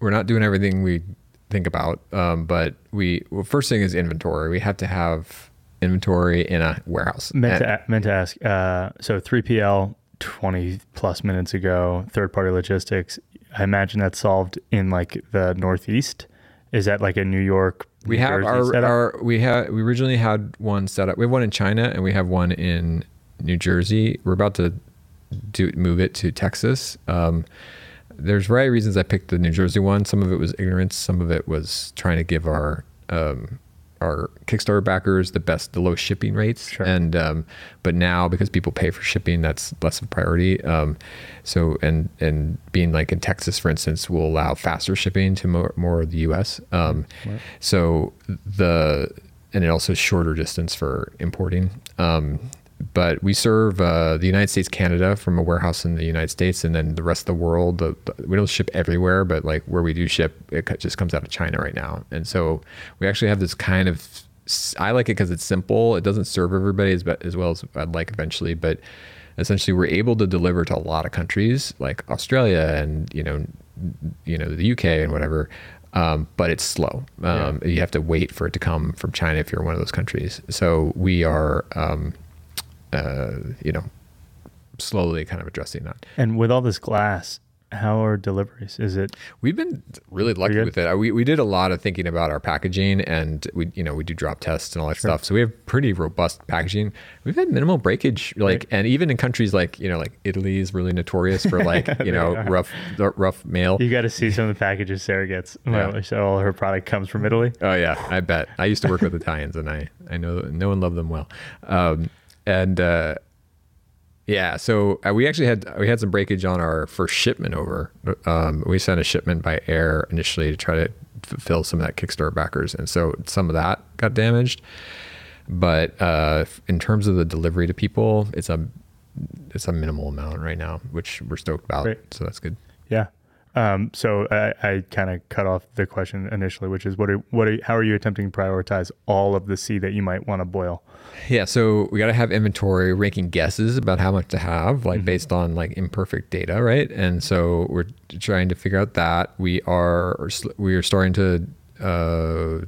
we're not doing everything we think about, um, but we well, first thing is inventory. We have to have inventory in a warehouse. Meant to, meant to ask. Uh, so 3PL 20 plus minutes ago, third party logistics. I imagine that's solved in like the Northeast. Is that like a New York we have our, our we had we originally had one set up. We have one in China and we have one in New Jersey. We're about to do move it to Texas. Um, there's variety of reasons I picked the New Jersey one. Some of it was ignorance. Some of it was trying to give our um, our Kickstarter backers the best, the lowest shipping rates. Sure. And um, but now because people pay for shipping, that's less of a priority. Um, so and and being like in Texas, for instance, will allow faster shipping to more more of the U.S. Um, right. So the and it also shorter distance for importing. Um, but we serve uh, the United States, Canada from a warehouse in the United States, and then the rest of the world. The, the, we don't ship everywhere, but like where we do ship, it just comes out of China right now. And so we actually have this kind of. I like it because it's simple. It doesn't serve everybody as, as well as I'd like eventually, but essentially we're able to deliver to a lot of countries like Australia and you know, you know the UK and whatever. Um, but it's slow. Um, yeah. You have to wait for it to come from China if you're one of those countries. So we are. Um, uh, you know, slowly kind of addressing that. And with all this glass, how are deliveries? Is it? We've been really lucky with it. We we did a lot of thinking about our packaging, and we you know we do drop tests and all that sure. stuff. So we have pretty robust packaging. We've had minimal breakage, like, right. and even in countries like you know like Italy is really notorious for like you know rough rough mail. You got to see some of the packages Sarah gets. Yeah. So all her product comes from Italy. Oh yeah, I bet. I used to work with Italians, and I I know no one loved them well. Um, and uh, yeah, so uh, we actually had we had some breakage on our first shipment over. Um, we sent a shipment by air initially to try to fulfill some of that Kickstarter backers, and so some of that got damaged. But uh, in terms of the delivery to people, it's a it's a minimal amount right now, which we're stoked about. Great. So that's good. Yeah. Um, so I, I kind of cut off the question initially, which is what are, what are, how are you attempting to prioritize all of the seed that you might want to boil? Yeah, so we got to have inventory, ranking guesses about how much to have, like mm-hmm. based on like imperfect data, right? And so we're trying to figure out that we are we are starting to uh,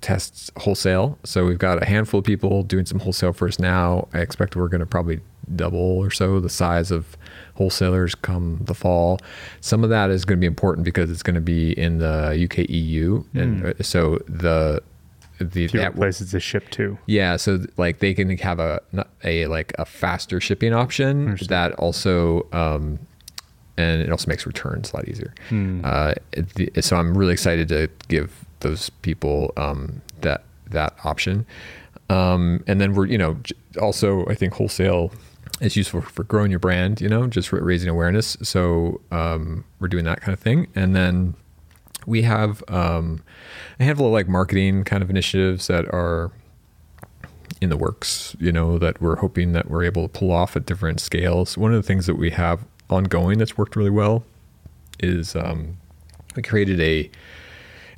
test wholesale. So we've got a handful of people doing some wholesale for us now. I expect we're going to probably double or so the size of wholesalers come the fall. Some of that is going to be important because it's going to be in the UK EU, mm. and so the the that, places to ship to. Yeah, so like they can have a a like a faster shipping option that also. Um, and it also makes returns a lot easier. Hmm. Uh, the, so I'm really excited to give those people um, that that option. Um, and then we're you know also I think wholesale is useful for growing your brand, you know, just raising awareness. So um, we're doing that kind of thing, and then we have um, a handful of like marketing kind of initiatives that are in the works, you know, that we're hoping that we're able to pull off at different scales. One of the things that we have ongoing that's worked really well is um, we created a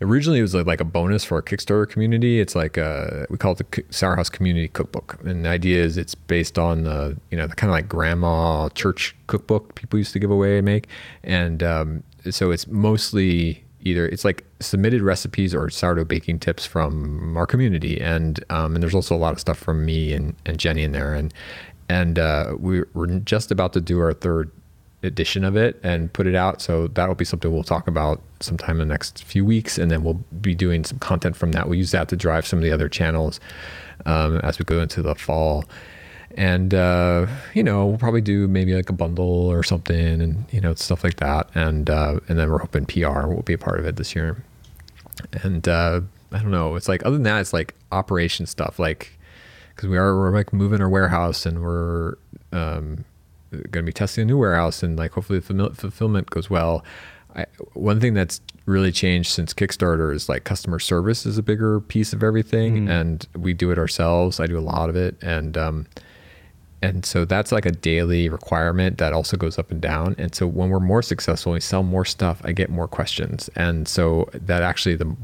originally it was like a bonus for our Kickstarter community. It's like a, we call it the Sourhouse Community Cookbook, and the idea is it's based on the you know the kind of like grandma church cookbook people used to give away and make, and um, so it's mostly either it's like submitted recipes or sourdough baking tips from our community, and um, and there's also a lot of stuff from me and, and Jenny in there, and and uh, we, we're just about to do our third edition of it and put it out. So that'll be something we'll talk about sometime in the next few weeks, and then we'll be doing some content from that. We'll use that to drive some of the other channels um, as we go into the fall. And uh, you know, we'll probably do maybe like a bundle or something, and you know, stuff like that. And uh, and then we're hoping PR will be a part of it this year. And uh, I don't know. It's like other than that, it's like operation stuff, like because we are we're like moving our warehouse and we're um, going to be testing a new warehouse and like hopefully the fulfillment goes well. I, one thing that's really changed since Kickstarter is like customer service is a bigger piece of everything, mm. and we do it ourselves. I do a lot of it, and um, and so that's like a daily requirement that also goes up and down. And so when we're more successful we sell more stuff i get more questions. And so that actually the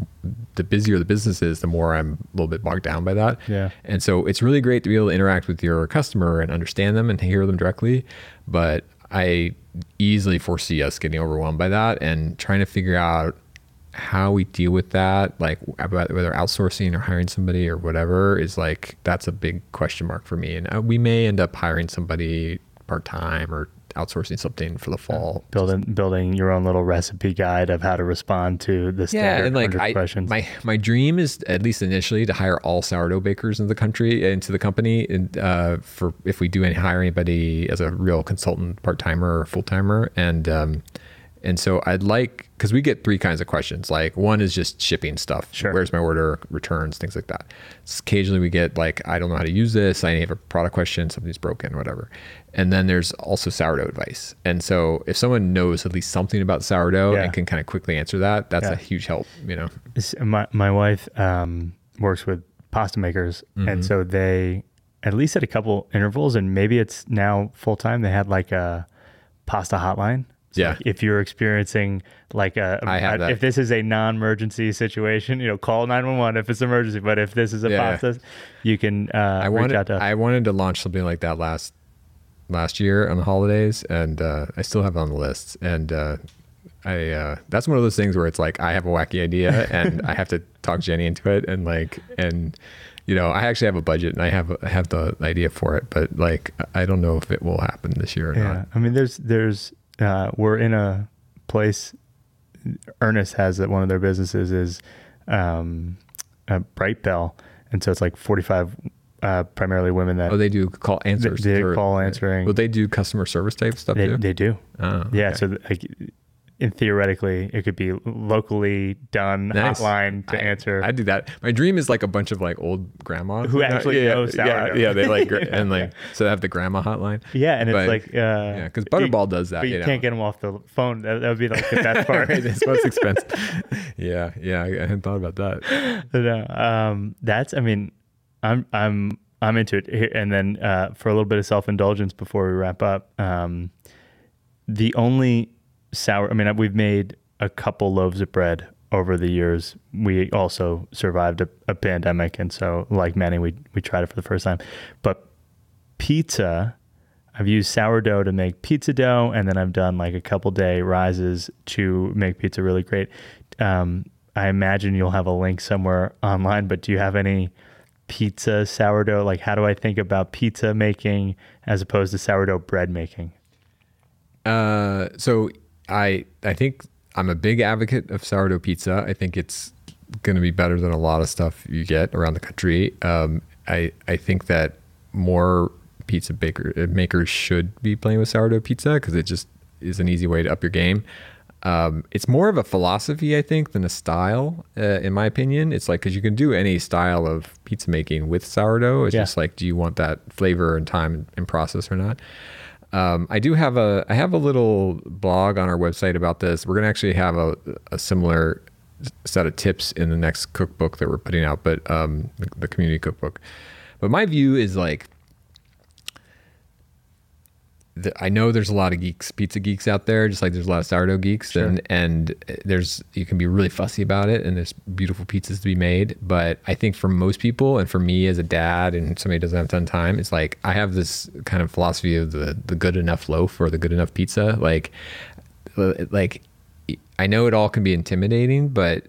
the busier the business is the more i'm a little bit bogged down by that. Yeah. And so it's really great to be able to interact with your customer and understand them and hear them directly. But i easily foresee us getting overwhelmed by that and trying to figure out how we deal with that, like whether outsourcing or hiring somebody or whatever, is like that's a big question mark for me. And uh, we may end up hiring somebody part time or outsourcing something for the fall. Building building your own little recipe guide of how to respond to the yeah, and like I, questions. My my dream is at least initially to hire all sourdough bakers in the country into the company, and uh, for if we do any hire anybody as a real consultant, part timer or full timer, and um, and so I'd like because we get three kinds of questions. Like one is just shipping stuff. Sure. Where's my order? Returns, things like that. So occasionally we get like I don't know how to use this. I have a product question. Something's broken, whatever. And then there's also sourdough advice. And so if someone knows at least something about sourdough yeah. and can kind of quickly answer that, that's yeah. a huge help. You know, my my wife um, works with pasta makers, mm-hmm. and so they at least at a couple intervals, and maybe it's now full time. They had like a pasta hotline yeah. Like if you're experiencing like a, I have a, if this is a non-emergency situation, you know, call 911 if it's emergency. But if this is a yeah. process, you can uh, I wanted, I wanted to launch something like that last last year on the holidays, and uh, I still have it on the list. And uh, I uh, that's one of those things where it's like I have a wacky idea and I have to talk Jenny into it, and like and you know, I actually have a budget and I have I have the idea for it, but like I don't know if it will happen this year or yeah. not. I mean, there's there's uh, we're in a place. Ernest has that one of their businesses is um, a Brightbell, and so it's like forty five. Uh, primarily women that oh they do call answers they, they call answering well they do customer service type stuff they, too? they do oh, yeah so like and theoretically it could be locally done nice. hotline to I, answer. I do that. My dream is like a bunch of like old grandmas who actually yeah, know yeah, yeah, they like and like so they have the grandma hotline. Yeah, and but, it's like uh, yeah, because Butterball does that. But you, you can't get them off the phone. That, that would be like the best part. it's most expensive. yeah, yeah, I, I hadn't thought about that. no, um, that's. I mean, I'm I'm I'm into it. And then uh, for a little bit of self indulgence before we wrap up, um, the only sour. I mean, we've made a couple loaves of bread over the years. We also survived a, a pandemic, and so like many, we we tried it for the first time. But pizza, I've used sourdough to make pizza dough, and then I've done like a couple day rises to make pizza really great. Um, I imagine you'll have a link somewhere online, but do you have any pizza sourdough? Like, how do I think about pizza making as opposed to sourdough bread making? Uh, so I I think I'm a big advocate of sourdough pizza. I think it's going to be better than a lot of stuff you get around the country. Um, I I think that more pizza baker makers should be playing with sourdough pizza because it just is an easy way to up your game. Um, it's more of a philosophy, I think, than a style, uh, in my opinion. It's like because you can do any style of pizza making with sourdough. It's Yeah. just like, do you want that flavor and time and process or not? Um, I do have a I have a little blog on our website about this. We're gonna actually have a, a similar set of tips in the next cookbook that we're putting out, but um, the, the community cookbook. But my view is like the, I know there's a lot of geeks, pizza geeks out there, just like there's a lot of sourdough geeks, and and there's you can be really fussy about it, and there's beautiful pizzas to be made. But I think for most people, and for me as a dad and somebody who doesn't have a ton of time, it's like I have this kind of philosophy of the the good enough loaf or the good enough pizza. Like, like I know it all can be intimidating, but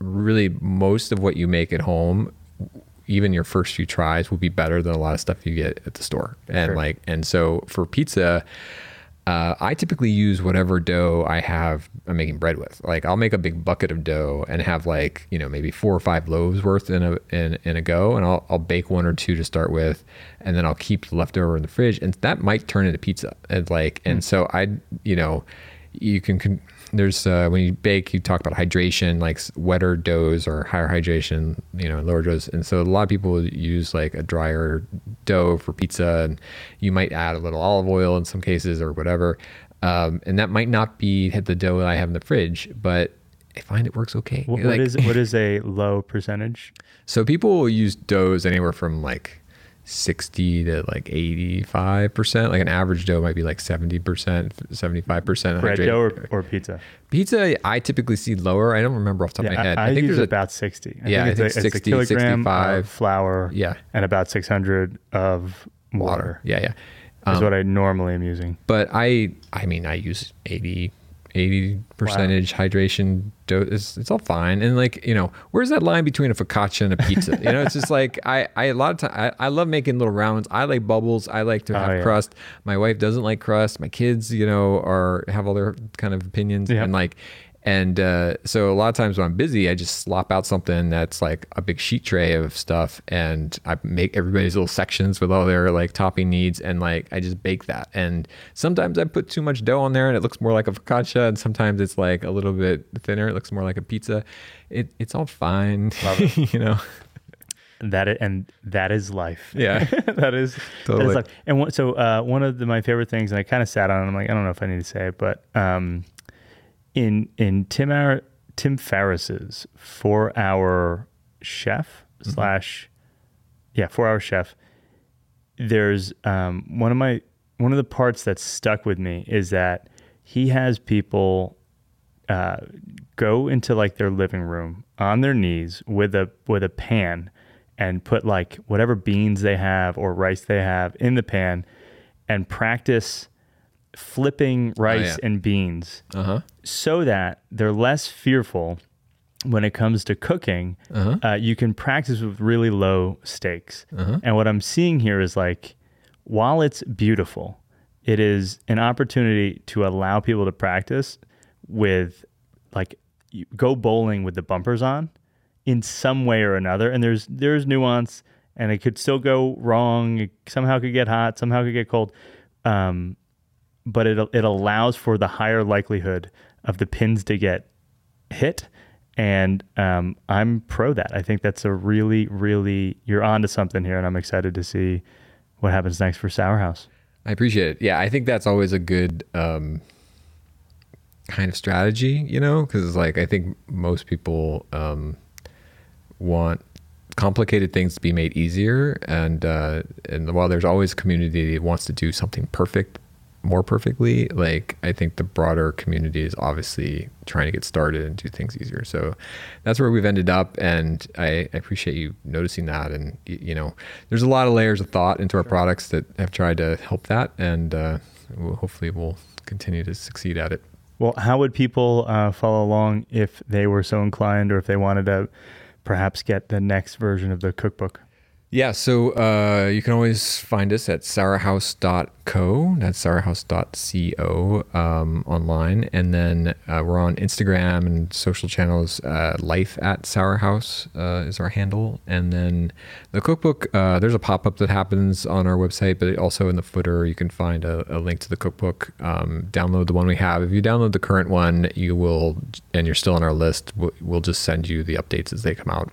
really most of what you make at home even your first few tries will be better than a lot of stuff you get at the store. And Sure. like, and so for pizza, uh, I typically use whatever dough I have I'm making bread with. Like I'll make a big bucket of dough and have like, you know, maybe four or five loaves worth in a, in, in a go. And I'll, I'll bake one or two to start with. And then I'll keep the leftover in the fridge and that might turn into pizza. And like, and so I, you know, you can, con- there's uh, when you bake, you talk about hydration, like wetter doughs or higher hydration, you know, lower doughs. And so a lot of people use like a drier dough for pizza, and you might add a little olive oil in some cases or whatever. Um, and that might not be the dough that I have in the fridge, but I find it works okay. What, Like- what is what is a low percentage? so people will use doughs anywhere from like 60 to like 85%. Like an average dough might be like 70%, 75%. Bread dough or, or pizza? Pizza, I typically see lower. I don't remember off the top of my head. I, I, think there's a, about sixty. Yeah, I it's, think a, it's a kilogram 65. of flour. Yeah. and about six hundred of water. Yeah, yeah. is Um, what I normally am using. but I, I mean, I use 80, 80 percentage hydration dough. It's, it's all fine. And like, you know, where's that line between a focaccia and a pizza? you know, it's just like, I, I, a lot of time, I, I love making little rounds. I like bubbles. I like to Oh, have yeah. crust. My wife doesn't like crust. My kids, you know, are, have all their kind of opinions Yeah. and like, and uh, so a lot of times when I'm busy, I just slop out something that's like a big sheet tray of stuff, and I make everybody's little sections with all their like topping needs, and like I just bake that. And sometimes I put too much dough on there, and it looks more like a focaccia, and sometimes it's like a little bit thinner, it looks more like a pizza. It it's all fine, you know. That and that is life. Yeah. that is Totally. is life. And so uh, one of the, my favorite things, and I kind of sat on. it, I'm like, I don't know if I need to say it, but um, in in Tim Ar- Tim Ferriss's four hour chef Mm-hmm. slash yeah four hour chef. There's um, one of my one of the parts that stuck with me is that he has people uh, go into like their living room on their knees with a with a pan and put like whatever beans they have or rice they have in the pan and practice flipping rice yeah. and beans Uh huh. so that they're less fearful when it comes to cooking. uh you can practice with really low stakes. And what I'm seeing here is like, while it's beautiful, it is an opportunity to allow people to practice with like go bowling with the bumpers on in some way or another. And there's there's nuance, and it could still go wrong. It somehow could get hot, somehow could get cold. Um, but it it allows for the higher likelihood of the pins to get hit. And um, I'm pro that. I think that's a really, really you're onto something here, and I'm excited to see what happens next for Sourhouse. I appreciate it. Yeah, I think that's always a good um, kind of strategy, you know, because it's like I think most people um, want complicated things to be made easier, and uh, and while there's always a community that wants to do something perfect more perfectly, like I think the broader community is obviously trying to get started and do things easier. So that's where we've ended up, and I, I appreciate you noticing that. And you know, there's a lot of layers of thought into our products that have tried to help that, and uh, we'll, hopefully we'll continue to succeed at it. Well, how would people uh, follow along if they were so inclined, or if they wanted to perhaps get the next version of the cookbook? Yeah, so uh, you can always find us at sourhouse.co. That's sourhouse.co um, online. And then uh, we're on Instagram and social channels. Uh, Life at Sourhouse uh, is our handle. And then the cookbook, uh, there's a pop up that happens on our website, but also in the footer, you can find a, a link to the cookbook. Um, download the one we have. If you download the current one, you will, and you're still on our list, we'll just send you the updates as they come out.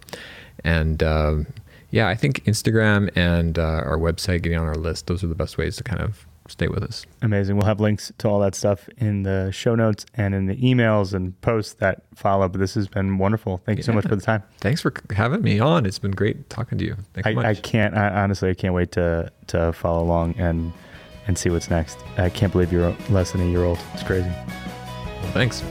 And um, yeah, I think Instagram and uh, our website, getting on our list, those are the best ways to kind of stay with us. Amazing. We'll have links to all that stuff in the show notes and in the emails and posts that follow. But this has been wonderful. Thank you so much for the time. Thanks for having me on. It's been great talking to you. Thanks I, much. I can't I, honestly. I can't wait to to follow along and and see what's next. I can't believe you're less than a year old. It's crazy. Well, thanks.